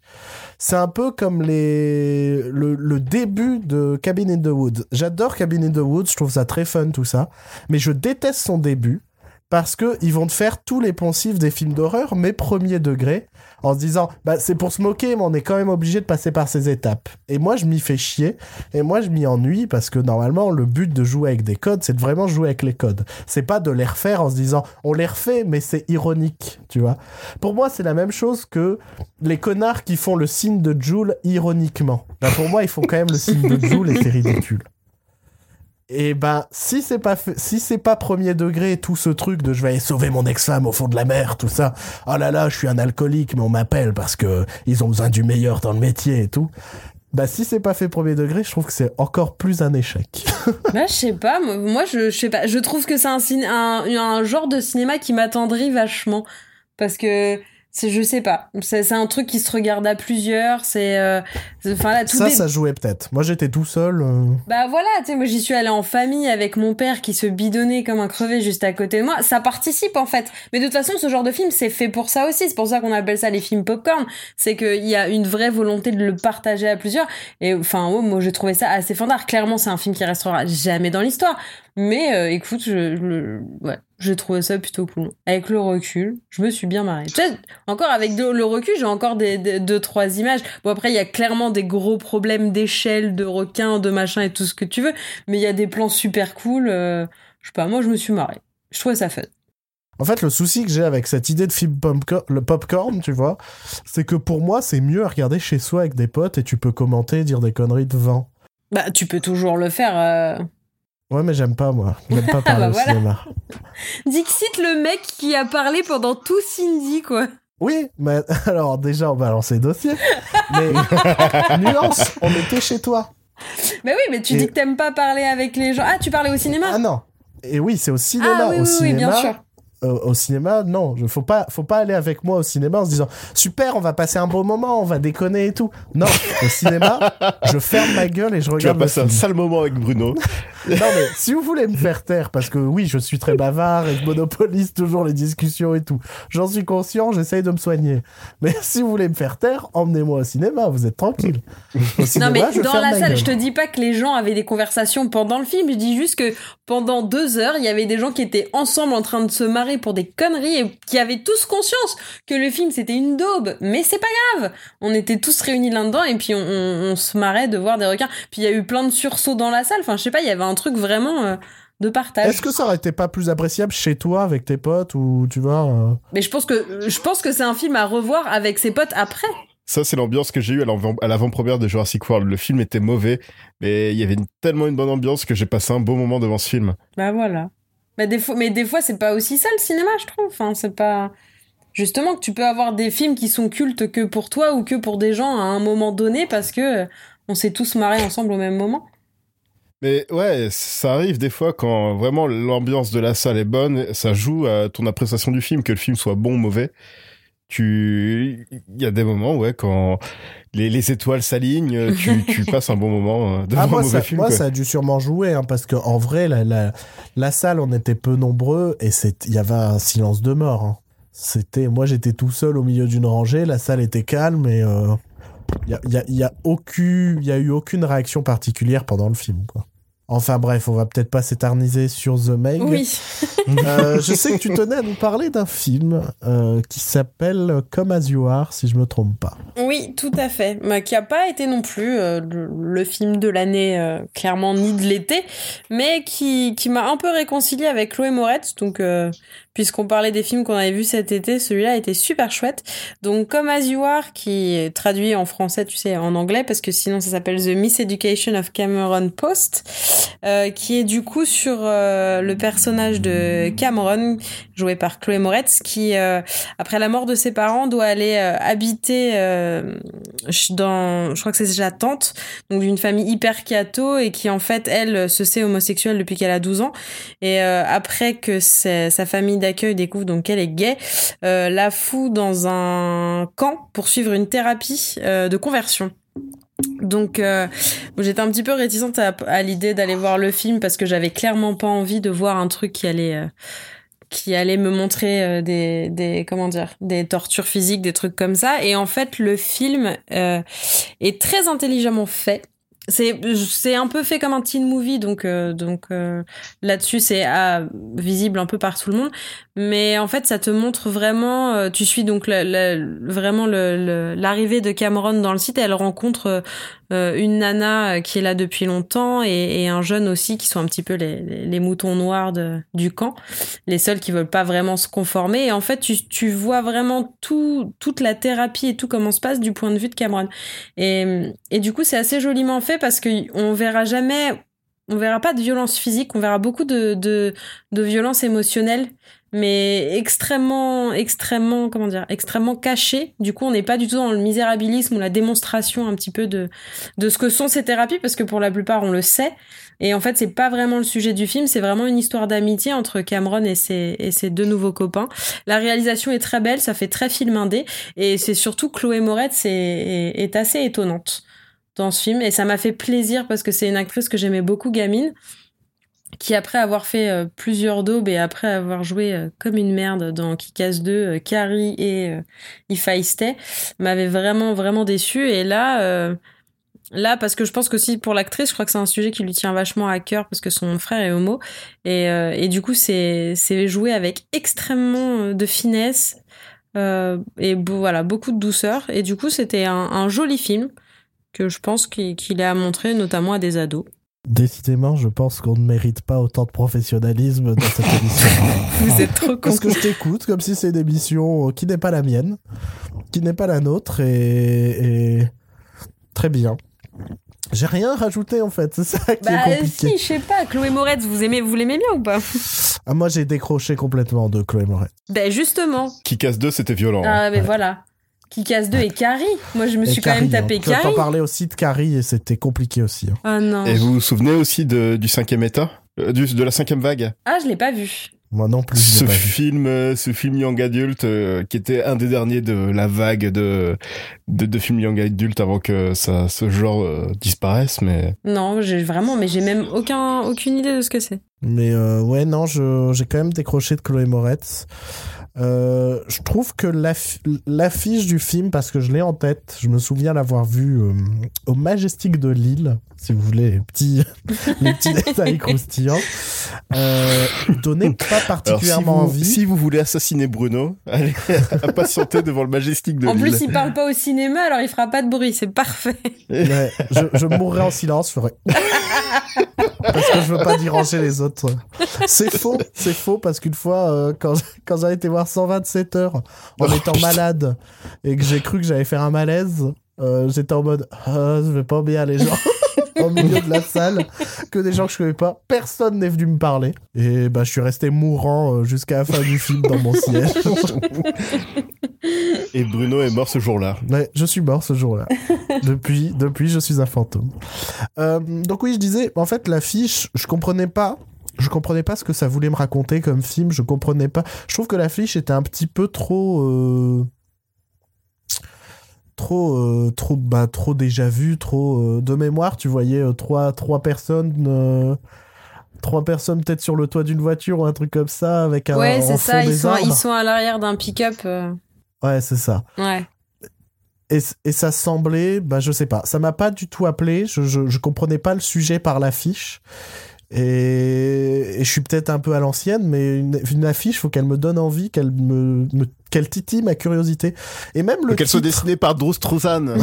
C'est un peu comme les le, le début de Cabin in the Woods. J'adore Cabin in the Woods, je trouve ça très fun tout ça, mais je déteste son début parce que ils vont te faire tous les poncifs des films d'horreur, mais premier degré, en se disant, bah, c'est pour se moquer, mais on est quand même obligé de passer par ces étapes. Et moi, je m'y fais chier, et moi, je m'y ennuie, parce que normalement, le but de jouer avec des codes, c'est de vraiment jouer avec les codes. C'est pas de les refaire en se disant, on les refait, mais c'est ironique, tu vois. Pour moi, c'est la même chose que les connards qui font le signe de Joule ironiquement. Bah, pour moi, ils font quand même le signe de Joule et c'est ridicule. Et ben, si c'est pas si c'est pas premier degré, tout ce truc de je vais aller sauver mon ex-femme au fond de la mer, tout ça. Oh là là, je suis un alcoolique, mais on m'appelle parce que ils ont besoin du meilleur dans le métier et tout. Bah, si c'est pas fait premier degré, je trouve que c'est encore plus un échec. (laughs) Bah, je sais pas, moi, je, je sais pas, je trouve que c'est un, un, un genre de cinéma qui m'attendrit vachement. Parce que, c'est, je sais pas, c'est, un truc qui se regarde à plusieurs, c'est, euh, enfin là, tout ça, ça jouait peut-être. Moi, j'étais tout seul. euh, Bah voilà, tu sais, moi j'y suis allée en famille avec mon père qui se bidonnait comme un crevé juste à côté de moi. Ça participe en fait. Mais de toute façon, ce genre de film, c'est fait pour ça aussi. C'est pour ça qu'on appelle ça les films popcorn. C'est qu'il y a une vraie volonté de le partager à plusieurs. Et enfin, ouais, moi j'ai trouvé ça assez fandard. Clairement, c'est un film qui restera jamais dans l'histoire. Mais euh, écoute, je, ouais, j'ai trouvé ça plutôt cool. Avec le recul, je me suis bien marrée. Tu sais, encore avec de- le recul, j'ai encore des, des- deux trois images. Bon après, il y a clairement des gros problèmes d'échelle, de requins, de machin et tout ce que tu veux. Mais il y a des plans super cool. euh, je sais pas, moi je me suis marrée. Je trouvais ça fun. En fait, le souci que j'ai avec cette idée de film popcorn, le popcorn, tu vois, c'est que pour moi, c'est mieux à regarder chez soi avec des potes et tu peux commenter, dire des conneries devant. Bah, tu peux toujours le faire. euh. Ouais, mais j'aime pas, moi. J'aime pas (laughs) parler Bah au voilà. cinéma. (laughs) Dixit, le mec qui a parlé pendant tout Cindy, quoi. Oui, mais (laughs) alors déjà, on va lancer le dossier. Mais nuance, on était chez toi. Mais oui, mais tu Et- dis que t'aimes pas parler avec les gens. Ah, tu parlais au cinéma? Ah non. Et oui, c'est au cinéma. Ah oui, au oui, oui, cinéma, bien sûr. Euh, au cinéma, non, je, faut pas, faut pas aller avec moi au cinéma en se disant super, on va passer un beau moment, on va déconner et tout. Non, au cinéma, (laughs) je ferme ma gueule et je Tu vas regarde passer un sale moment avec Bruno. Non mais si vous voulez me faire taire, parce que oui, je suis très bavard et je monopolise toujours les discussions et tout. J'en suis conscient, j'essaye de me soigner. Mais (laughs) si vous voulez me faire taire, emmenez-moi au cinéma, vous êtes tranquille. Au cinéma, Non mais je dans ferme la ma salle, gueule. je te dis pas que les gens avaient des conversations pendant le film, je dis juste que pendant deux heures, il y avait des gens qui étaient ensemble en train de se marrer pour des conneries et qui avaient tous conscience que le film c'était une daube, mais c'est pas grave. On était tous réunis là-dedans et puis on, on- on se marrait de voir des requins. Puis il y a eu plein de sursauts dans la salle, enfin je sais pas, il y avait un truc vraiment euh, de partage. Est-ce que ça aurait été pas plus appréciable chez toi avec tes potes ou tu vois euh, Mais je pense que je pense que c'est un film à revoir avec ses potes après. Ça, c'est l'ambiance que j'ai eue à l'avant- à l'avant-première de Jurassic World. Le film était mauvais, mais il y avait une- tellement une bonne ambiance que j'ai passé un beau moment devant ce film. Bah voilà. Bah des fois, mais des fois, c'est pas aussi ça le cinéma, je trouve. Enfin, c'est pas. Justement, que tu peux avoir des films qui sont cultes que pour toi ou que pour des gens à un moment donné parce que euh, on s'est tous marrés ensemble au même moment. Mais ouais, ça arrive des fois quand vraiment l'ambiance de la salle est bonne, ça joue à ton appréciation du film, que le film soit bon ou mauvais. Tu, il y a des moments, ouais, quand les, les étoiles s'alignent, tu, (laughs) tu passes un bon moment euh, devant Ah, un moi, mauvais ça, film. moi quoi. ça a dû sûrement jouer, hein, parce que en vrai, la, la, la salle, on était peu nombreux et c'est- il y avait un silence de mort. hein. C'était, moi, j'étais tout seul au milieu d'une rangée, la salle était calme et euh, il y, a, il y, a, il y, a aucune- il y a eu aucune réaction particulière pendant le film. Quoi. Enfin bref, on va peut-être pas s'éterniser sur The Meg. Oui. Euh, je sais que tu tenais à nous parler d'un film euh, qui s'appelle Come As You Are, si je me trompe pas. Oui, tout à fait. Mais qui a pas été non plus euh, le, le film de l'année, clairement, ni de l'été, mais qui, qui m'a un peu réconcilié avec Chloé Moretz. Donc, puisqu'on parlait des films qu'on avait vus cet été, celui-là était super chouette. Donc, comme As You Are, qui est traduit en français, tu sais, en anglais, parce que sinon ça s'appelle The Miseducation of Cameron Post, euh, qui est du coup sur euh, le personnage de Cameron, joué par Chloé Moretz, qui, euh, après la mort de ses parents, doit aller habiter dans, je crois que c'est sa tante, donc d'une famille hyper catho et qui en fait elle se sait homosexuelle depuis qu'elle a 12 ans et après que sa famille d'accueil découvre donc qu'elle est gay, euh, la fout dans un camp pour suivre une thérapie euh, de conversion. Donc euh, j'étais un petit peu réticente à, l'idée d'aller voir le film parce que j'avais clairement pas envie de voir un truc qui allait qui allait me montrer des, des comment dire des tortures physiques des trucs comme ça. Et en fait le film est très intelligemment fait c'est c'est un peu fait comme un teen movie donc euh, donc euh, là-dessus c'est ah, visible un peu par tout le monde. Mais en fait ça te montre vraiment euh, tu suis donc vraiment le- le- l'arrivée de Cameron dans le site et elle rencontre euh, une nana euh, qui est là depuis longtemps et, un jeune aussi qui sont un petit peu les, moutons noirs du camp. Les seuls qui veulent pas vraiment se conformer. Et en fait tu, vois vraiment tout toute la thérapie et tout comment se passe du point de vue de Cameron. Et, du coup, c'est assez joliment fait parce que on verra jamais, on verra pas de violence physique, on verra beaucoup de violence émotionnelle, mais extrêmement, extrêmement, comment dire, extrêmement cachée. Du coup, on n'est pas du tout dans le misérabilisme ou la démonstration un petit peu de, de ce que sont ces thérapies parce que pour la plupart, on le sait. Et en fait, c'est pas vraiment le sujet du film, c'est vraiment une histoire d'amitié entre Cameron et ses, et ses deux nouveaux copains. La réalisation est très belle, ça fait très film indé. Et c'est surtout Chloé Moretz est, est, est assez étonnante dans ce film. Et ça m'a fait plaisir parce que c'est une actrice que j'aimais beaucoup gamine, qui après avoir fait euh, plusieurs daubes et après avoir joué euh, comme une merde dans Kick-Ass 2, euh, Carrie et If I Stay, m'avait vraiment, vraiment déçu. Et là... Là, parce que je pense que aussi pour l'actrice, je crois que c'est un sujet qui lui tient vachement à cœur parce que son frère est homo. Et, et du coup, c'est c'est joué avec extrêmement de finesse et voilà, beaucoup de douceur. Et du coup, c'était un, joli film que je pense qu'il à montrer notamment à des ados. Décidément, je pense qu'on ne mérite pas autant de professionnalisme dans cette (laughs) émission. Vous êtes trop Parce con. que je t'écoute comme si c'est une émission qui n'est pas la mienne, qui n'est pas la nôtre, et, et... très bien. J'ai rien rajouté en fait, c'est ça qui Bah est compliqué. si, je sais pas. Chloé Moretz, vous aimez, vous l'aimez bien ou pas? Ah, moi j'ai décroché complètement de Chloé Moret. Ben justement. Qui casse 2, c'était violent. hein. Ah, mais voilà. Qui casse 2 et Carrie. Moi, je me Et suis quand même Carrie, tapé hein. Tu t'en Carrie. parlais aussi de Carrie et c'était compliqué aussi. hein. Ah non. Et vous vous souvenez aussi de, du cinquième état? Euh, du, De la cinquième vague? Ah, je l'ai pas vu. Moi non plus, ce film, euh, ce film young adulte euh, qui était un des derniers de la vague de de, de films young adulte avant que ça ce genre euh, disparaisse. Mais Non, j'ai vraiment, mais j'ai même aucun, aucune idée de ce que c'est. Mais euh, ouais, non, je- j'ai quand même décroché de Chloé Moretz. Euh, je trouve que l'aff- l'affiche du film, parce que je l'ai en tête, je me souviens l'avoir vu euh, au Majestic de Lille, si vous voulez les petits, (laughs) les petits détails croustillants, euh, donnait pas alors si particulièrement vous, envie. si vous voulez assassiner Bruno, (laughs) allez patienter devant le Majestic de En Lille. plus, il parle pas au cinéma, alors il fera pas de bruit. C'est parfait. Ouais, je, je mourrais en silence, je ferais. parce que je veux pas déranger les autres. C'est faux, c'est faux parce qu'une fois, euh, quand, quand j'avais été voir 127 heures en Oh, étant putain. malade et que j'ai cru que j'allais faire un malaise, euh, j'étais en mode Ah, je vais pas bien les gens. (laughs) au milieu de la salle, que des gens que je connais pas, personne n'est venu me parler. Et bah, je suis resté mourant euh, jusqu'à la fin du film dans mon siège. Et Bruno est mort ce jour-là. Ouais, je suis mort ce jour-là. depuis, depuis, je suis un fantôme. Euh, donc oui, je disais, en fait, l'affiche, je comprenais pas. Je comprenais pas ce que ça voulait me raconter comme film. Je comprenais pas. Je trouve que l'affiche était un petit peu trop, euh, trop, euh, trop, bah, trop déjà vu, trop euh, de mémoire. Tu voyais trois, trois personnes. Trois personnes peut-être sur le toit d'une voiture ou un truc comme ça avec un ouais, c'est ça. Ils sont, arbres. ils sont à l'arrière d'un pick-up. Ouais, c'est ça. Ouais. Et, et ça semblait, bah je sais pas, ça m'a pas du tout appelé, je, je, je comprenais pas le sujet par l'affiche. Et, et je suis peut-être un peu à l'ancienne, mais une, une affiche, faut qu'elle me donne envie, qu'elle me, me- qu'elle titille ma curiosité. Et même le Qu'elle soit titre- dessinée par Drew Struzan.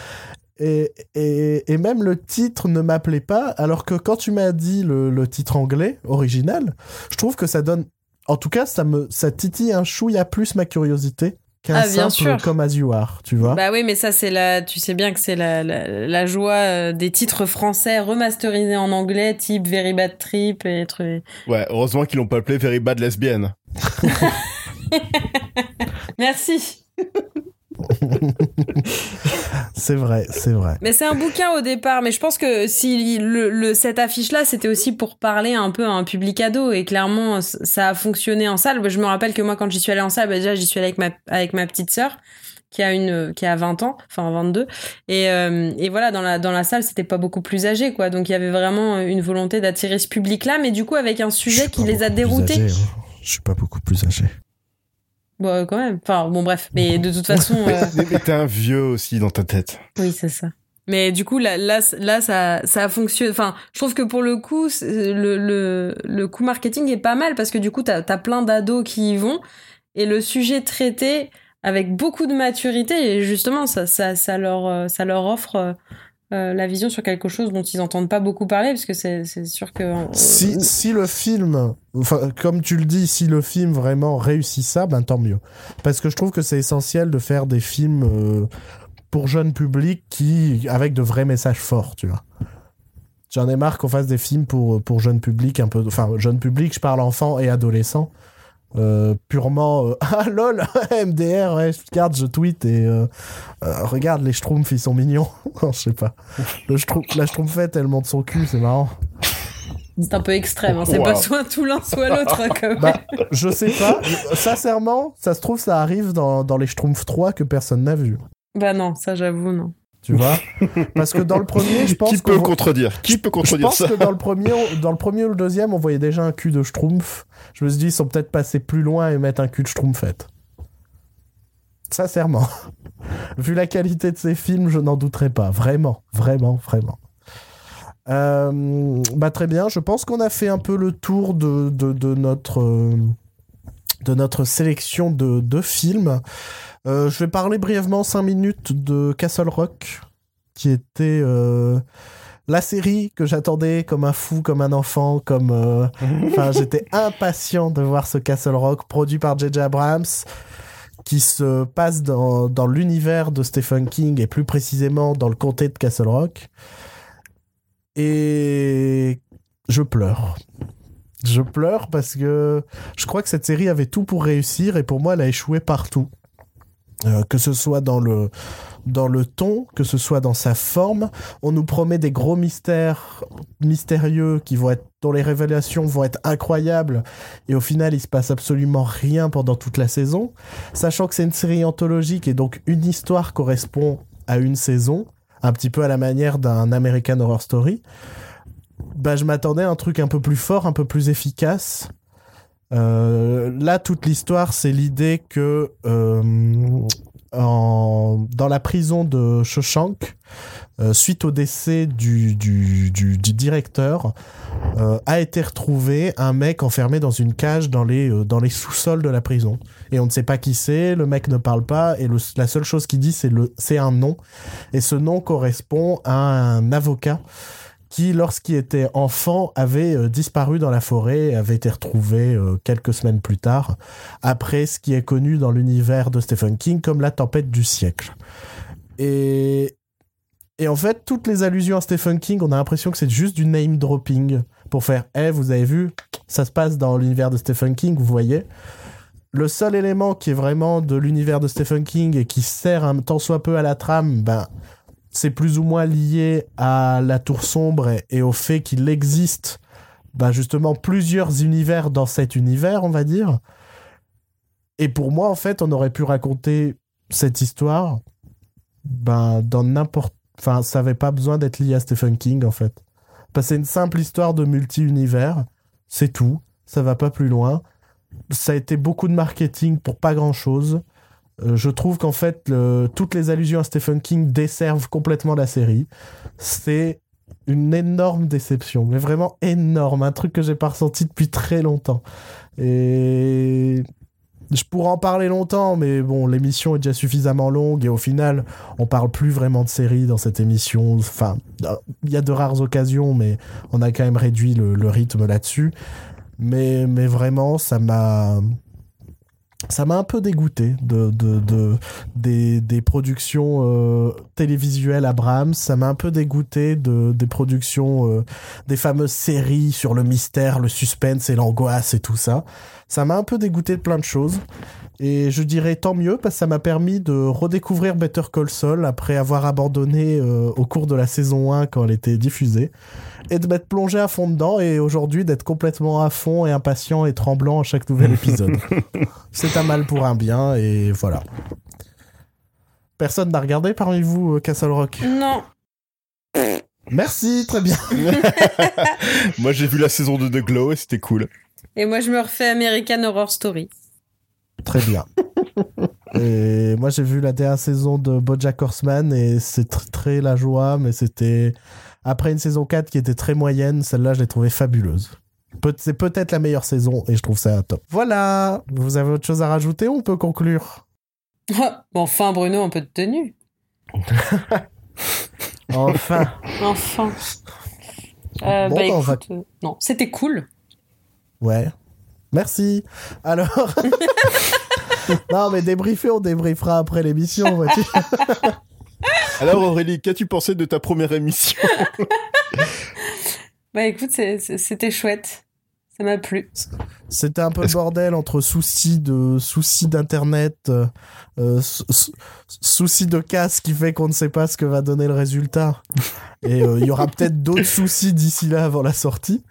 (laughs) et, et, et même le titre ne m'appelait pas, alors que quand tu m'as dit le, le titre anglais original, je trouve que ça donne, en tout cas, ça me, ça titille un chouïa plus ma curiosité Ah, bien simple sûr. comme As You Are, tu vois. Bah oui, mais ça, c'est la, tu sais bien que c'est la, la, la joie euh, des titres français remasterisés en anglais, type Very Bad Trip et trucs. Ouais, heureusement qu'ils l'ont pas appelé Very Bad Lesbienne. (laughs) Merci. (laughs) C'est vrai, c'est vrai. Mais c'est un bouquin au départ, mais je pense que si le, le cette affiche-là, c'était aussi pour parler un peu à un public ado, et clairement, ça a fonctionné en salle. Je me rappelle que moi, quand j'y suis allée en salle, bah, déjà, j'y suis allée avec ma, avec ma petite sœur, qui a une, qui a 20 ans, enfin 22, et, euh, et voilà, dans la, dans la salle, c'était pas beaucoup plus âgé, quoi. Donc il y avait vraiment une volonté d'attirer ce public-là, mais du coup, avec un Je sujet qui les a déroutés. âgé, hein. Je suis pas beaucoup plus âgé. Bon, euh, quand même. Enfin, bon, bref. Mais de toute façon, (laughs) euh, Mais, t'es un vieux aussi dans ta tête. oui, c'est ça. Mais du coup, là, là, là ça, ça fonctionne. Enfin, je trouve que pour le coup, le, le, le coup marketing est pas mal parce que du coup, t'as as plein d'ados qui y vont et le sujet traité avec beaucoup de maturité et justement, ça, ça, ça, leur, euh, ça leur offre euh, la vision sur quelque chose dont ils entendent pas beaucoup parler parce que c'est sûr que. euh, Si, si le film, enfin, comme tu le dis, si le film vraiment réussit ça, ben tant mieux. Parce que je trouve que c'est essentiel de faire des films euh, pour jeunes publics qui, avec de vrais messages forts, tu vois. J'en ai marre qu'on fasse des films pour, pour jeunes publics un peu, enfin, jeunes publics, je parle enfants et adolescents. Euh, purement euh, (laughs) ah lol (laughs) MDR ouais je regarde je tweet et euh, euh, regarde les schtroumpfs ils sont mignons (laughs) non je sais pas le schtroumpf, la schtroumpfette elle monte son cul c'est marrant C'est un peu extrême, hein. c'est Wow. pas soit tout l'un soit l'autre hein, quand même. Bah, je sais pas. Sincèrement, ça se trouve, ça arrive dans, dans les Schtroumpfs 3 que personne n'a vu. Bah non, ça j'avoue, non. Tu vois (laughs) Parce que dans le premier, je pense Qui peut contredire Qui peut je contredire pense ça que dans le premier, dans le premier ou le deuxième, on voyait déjà un cul de Schtroumpf. Je me suis dit, ils sont peut-être passés plus loin et mettre un cul de Schtroumpfette. Sincèrement. (laughs) Vu la qualité de ces films, je n'en douterais pas. Vraiment, vraiment, vraiment. Euh, bah très bien, je pense qu'on a fait un peu le tour de, de, de notre, euh, de notre sélection de, de films. Euh, je vais parler brièvement 5 minutes de Castle Rock, qui était euh, la série que j'attendais comme un fou, comme un enfant, comme... euh, (laughs) Enfin, j'étais impatient de voir ce Castle Rock produit par J.J. Abrams qui se passe dans, dans l'univers de Stephen King et plus précisément dans le comté de Castle Rock. Et je pleure. Je pleure parce que je crois que cette série avait tout pour réussir et pour moi elle a échoué partout. Euh, que ce soit dans le, dans le ton, que ce soit dans sa forme. On nous promet des gros mystères mystérieux qui vont être, dont les révélations vont être incroyables. Et au final, il se passe absolument rien pendant toute la saison. Sachant que c'est une série anthologique et donc une histoire correspond à une saison, un petit peu à la manière d'un American Horror Story. Bah, je m'attendais à un truc un peu plus fort, un peu plus efficace. Euh, là, toute l'histoire, c'est l'idée que euh, en- dans la prison de Shawshank, euh, suite au décès du, du, du- du directeur, euh, a été retrouvé un mec enfermé dans une cage dans les, euh, les sous-sols de la prison. Et on ne sait pas qui c'est, le mec ne parle pas, et le- la seule chose qu'il dit, c'est un nom. Et ce nom correspond à un avocat qui, lorsqu'il était enfant, avait euh, disparu dans la forêt avait été retrouvé euh, quelques semaines plus tard, après ce qui est connu dans l'univers de Stephen King comme la tempête du siècle. Et, et en fait, toutes les allusions à Stephen King, on a l'impression que c'est juste du name dropping pour faire Eh, vous avez vu, ça se passe dans l'univers de Stephen King, vous voyez? Le seul élément qui est vraiment de l'univers de Stephen King et qui sert un tant soit peu à la trame, ben, c'est plus ou moins lié à la tour sombre et, au fait qu'il existe bah justement plusieurs univers dans cet univers, on va dire. Et pour moi, en fait, on aurait pu raconter cette histoire ben, dans n'importe... Enfin, ça n'avait pas besoin d'être lié à Stephen King, en fait. Que c'est une simple histoire de multi-univers, c'est tout, ça va pas plus loin. Ça a été beaucoup de marketing pour pas grand-chose. Euh, je trouve qu'en fait, toutes les allusions à Stephen King desservent complètement la série. C'est une énorme déception, mais vraiment énorme, un truc que j'ai pas ressenti depuis très longtemps. Et je pourrais en parler longtemps, mais bon, l'émission est déjà suffisamment longue et au final, on parle plus vraiment de série dans cette émission. Enfin, il y a de rares occasions, mais on a quand même réduit le, le rythme là-dessus. Mais, mais vraiment, ça m'a ça m'a un peu dégoûté de, de, de- des, des productions euh, télévisuelles Abrams. Ça m'a un peu dégoûté de, des productions, euh, des fameuses séries sur le mystère, le suspense et l'angoisse et tout ça. Ça m'a un peu dégoûté de plein de choses. Et je dirais tant mieux parce que ça m'a permis de redécouvrir Better Call Saul après avoir abandonné euh, au cours de la saison 1 quand elle était diffusée. Et de m'être plongé à fond dedans et aujourd'hui d'être complètement à fond et impatient et tremblant à chaque nouvel (laughs) épisode. C'est un mal pour un bien et voilà. Personne n'a regardé parmi vous euh, Castle Rock? Non. Merci, très bien. (laughs) Moi, j'ai vu la saison 2 de Glow et c'était cool. Et moi, je me refais American Horror Story. Très bien. (laughs) Et moi, j'ai vu la dernière saison de BoJack Horseman et c'est tr- très la joie, mais c'était après une saison 4 qui était très moyenne. Celle-là, je l'ai trouvée fabuleuse. C'est peut-être la meilleure saison et je trouve ça top. Voilà. Vous avez autre chose à rajouter ou on peut conclure? Enfin, Bruno, un peu de tenue. (laughs) Enfin. Enfin. Euh, Bon, bah, va- écoute, euh, non, c'était cool. Ouais. Merci. Alors. (laughs) non, mais débriefer, on débriefera après l'émission, vois-tu. (laughs) Alors Aurélie, qu'as-tu pensé de ta première émission? Bah écoute, c'était chouette. Ça m'a plu. C'était un peu le bordel entre soucis de soucis d'internet, euh, euh, sou- sou- soucis de casse qui fait qu'on ne sait pas ce que va donner le résultat. Et euh, il y aura peut-être d'autres soucis d'ici là avant la sortie.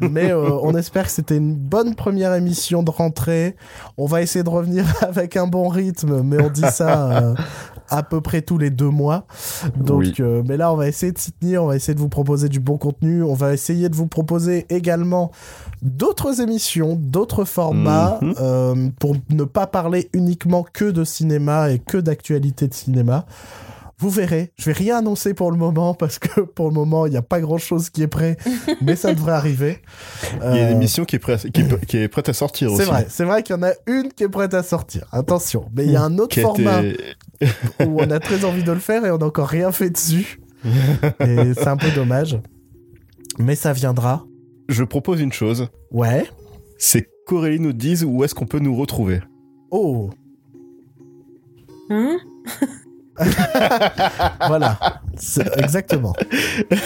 Mais euh, on espère que c'était une bonne première émission de rentrée. On va essayer de revenir (laughs) avec un bon rythme, mais on dit ça euh, à peu près tous les deux mois. Donc, Oui. euh, mais là, on va essayer de s'y tenir. On va essayer de vous proposer du bon contenu. On va essayer de vous proposer également d'autres émissions, d'autres formats, Mhm. euh, pour ne pas parler uniquement que de cinéma et que d'actualité de cinéma. Vous verrez, je vais rien annoncer pour le moment parce que (laughs) pour le moment il n'y a pas grand chose qui est prêt, (laughs) mais ça devrait arriver. Il y a une Euh, émission qui est, prête- qui est- qui est prête à sortir aussi. c'est vrai, c'est vrai qu'il y en a une qui est prête à sortir. Attention, mais il y a un autre Qui a format été- où on a très envie de le faire et on n'a encore rien fait dessus. et c'est un peu dommage. Mais ça viendra. Je propose une chose, Ouais. c'est qu'Aurélie nous dise où est-ce qu'on peut nous retrouver. Oh, Hein (laughs) voilà. Exactement.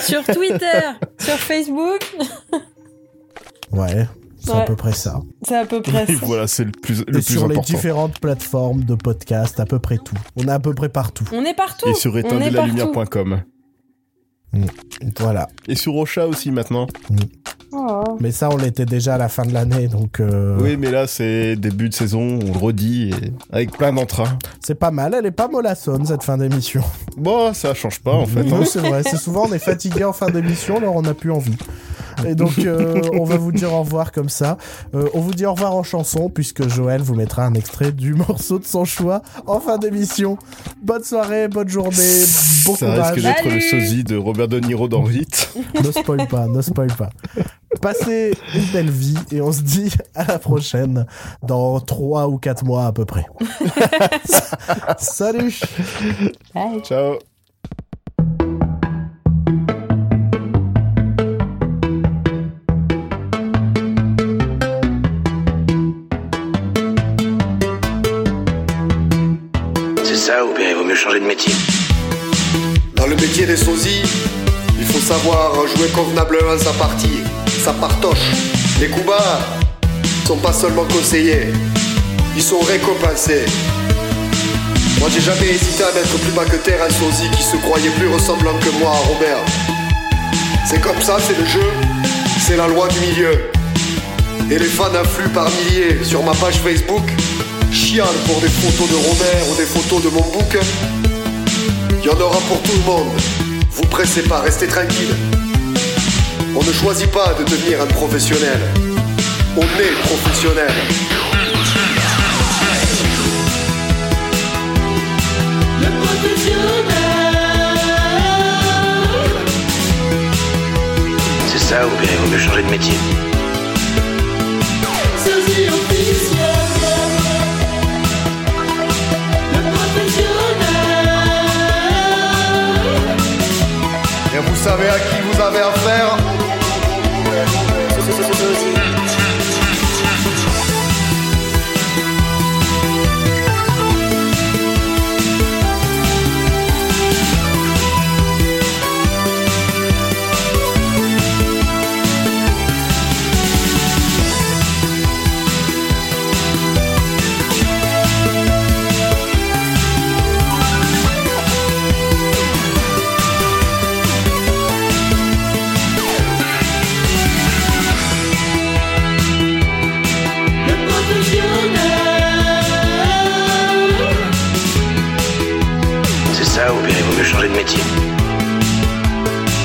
sur Twitter, sur Facebook, Ouais, c'est à peu près ça. c'est à peu près Et ça. voilà, c'est le plus, le Et plus sur les différentes plateformes de podcast, à peu près tout. On est à peu près partout. On est partout. Et sur éteindelalumière.com. Voilà. Et sur Ocha aussi maintenant. Oh. Mais ça, on l'était déjà à la fin de l'année, donc euh, Oui, mais là c'est début de saison, on le redit, et avec plein d'entrain. c'est pas mal. Elle est pas mollassonne cette fin d'émission. Bon, ça change pas en (laughs) fait. hein. C'est vrai. C'est souvent on est fatigué en fin d'émission, alors on n'a plus envie. Et donc, euh, on va vous dire au revoir comme ça. Euh, on vous dit au revoir en chanson, puisque Joël vous mettra un extrait du (laughs) morceau de son choix en fin d'émission. Bonne soirée, bonne journée, bon ça courage. risque d'être le sosie de Robert De Niro dans Vite. (laughs) Ne spoil pas, ne spoil pas. Passez une belle vie et on se dit à la prochaine dans 3 ou 4 mois à peu près. (laughs) Salut Bye. Ciao. Ça ou bien il vaut mieux changer de métier Dans le métier des sosies, il faut savoir jouer convenablement sa partie, sa partoche. Les coups bas sont pas seulement conseillés, ils sont récompensés. Moi j'ai jamais hésité à mettre plus bas que terre un sosie qui se croyait plus ressemblant que moi à Robert. C'est comme ça, c'est le jeu, c'est la loi du milieu. Et les fans affluent par milliers sur ma page Facebook, chialent pour des photos de Robert ou des photos de mon bouc. Il y en aura pour tout le monde. Vous pressez pas, restez tranquille. On ne choisit pas de devenir un professionnel. On est professionnel. C'est ça ou bien il vaut mieux changer de métier savez à qui vous avez affaire bien il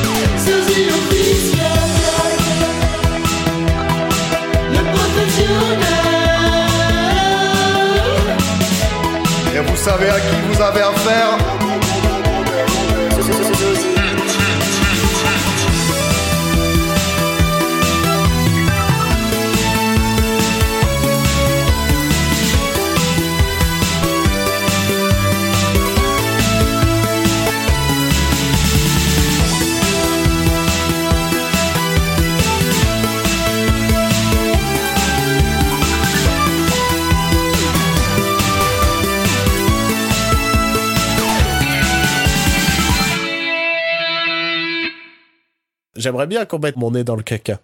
vaut mieux changer de métier savez à qui vous avez affaire J'aimerais bien qu'on mette mon nez dans le caca.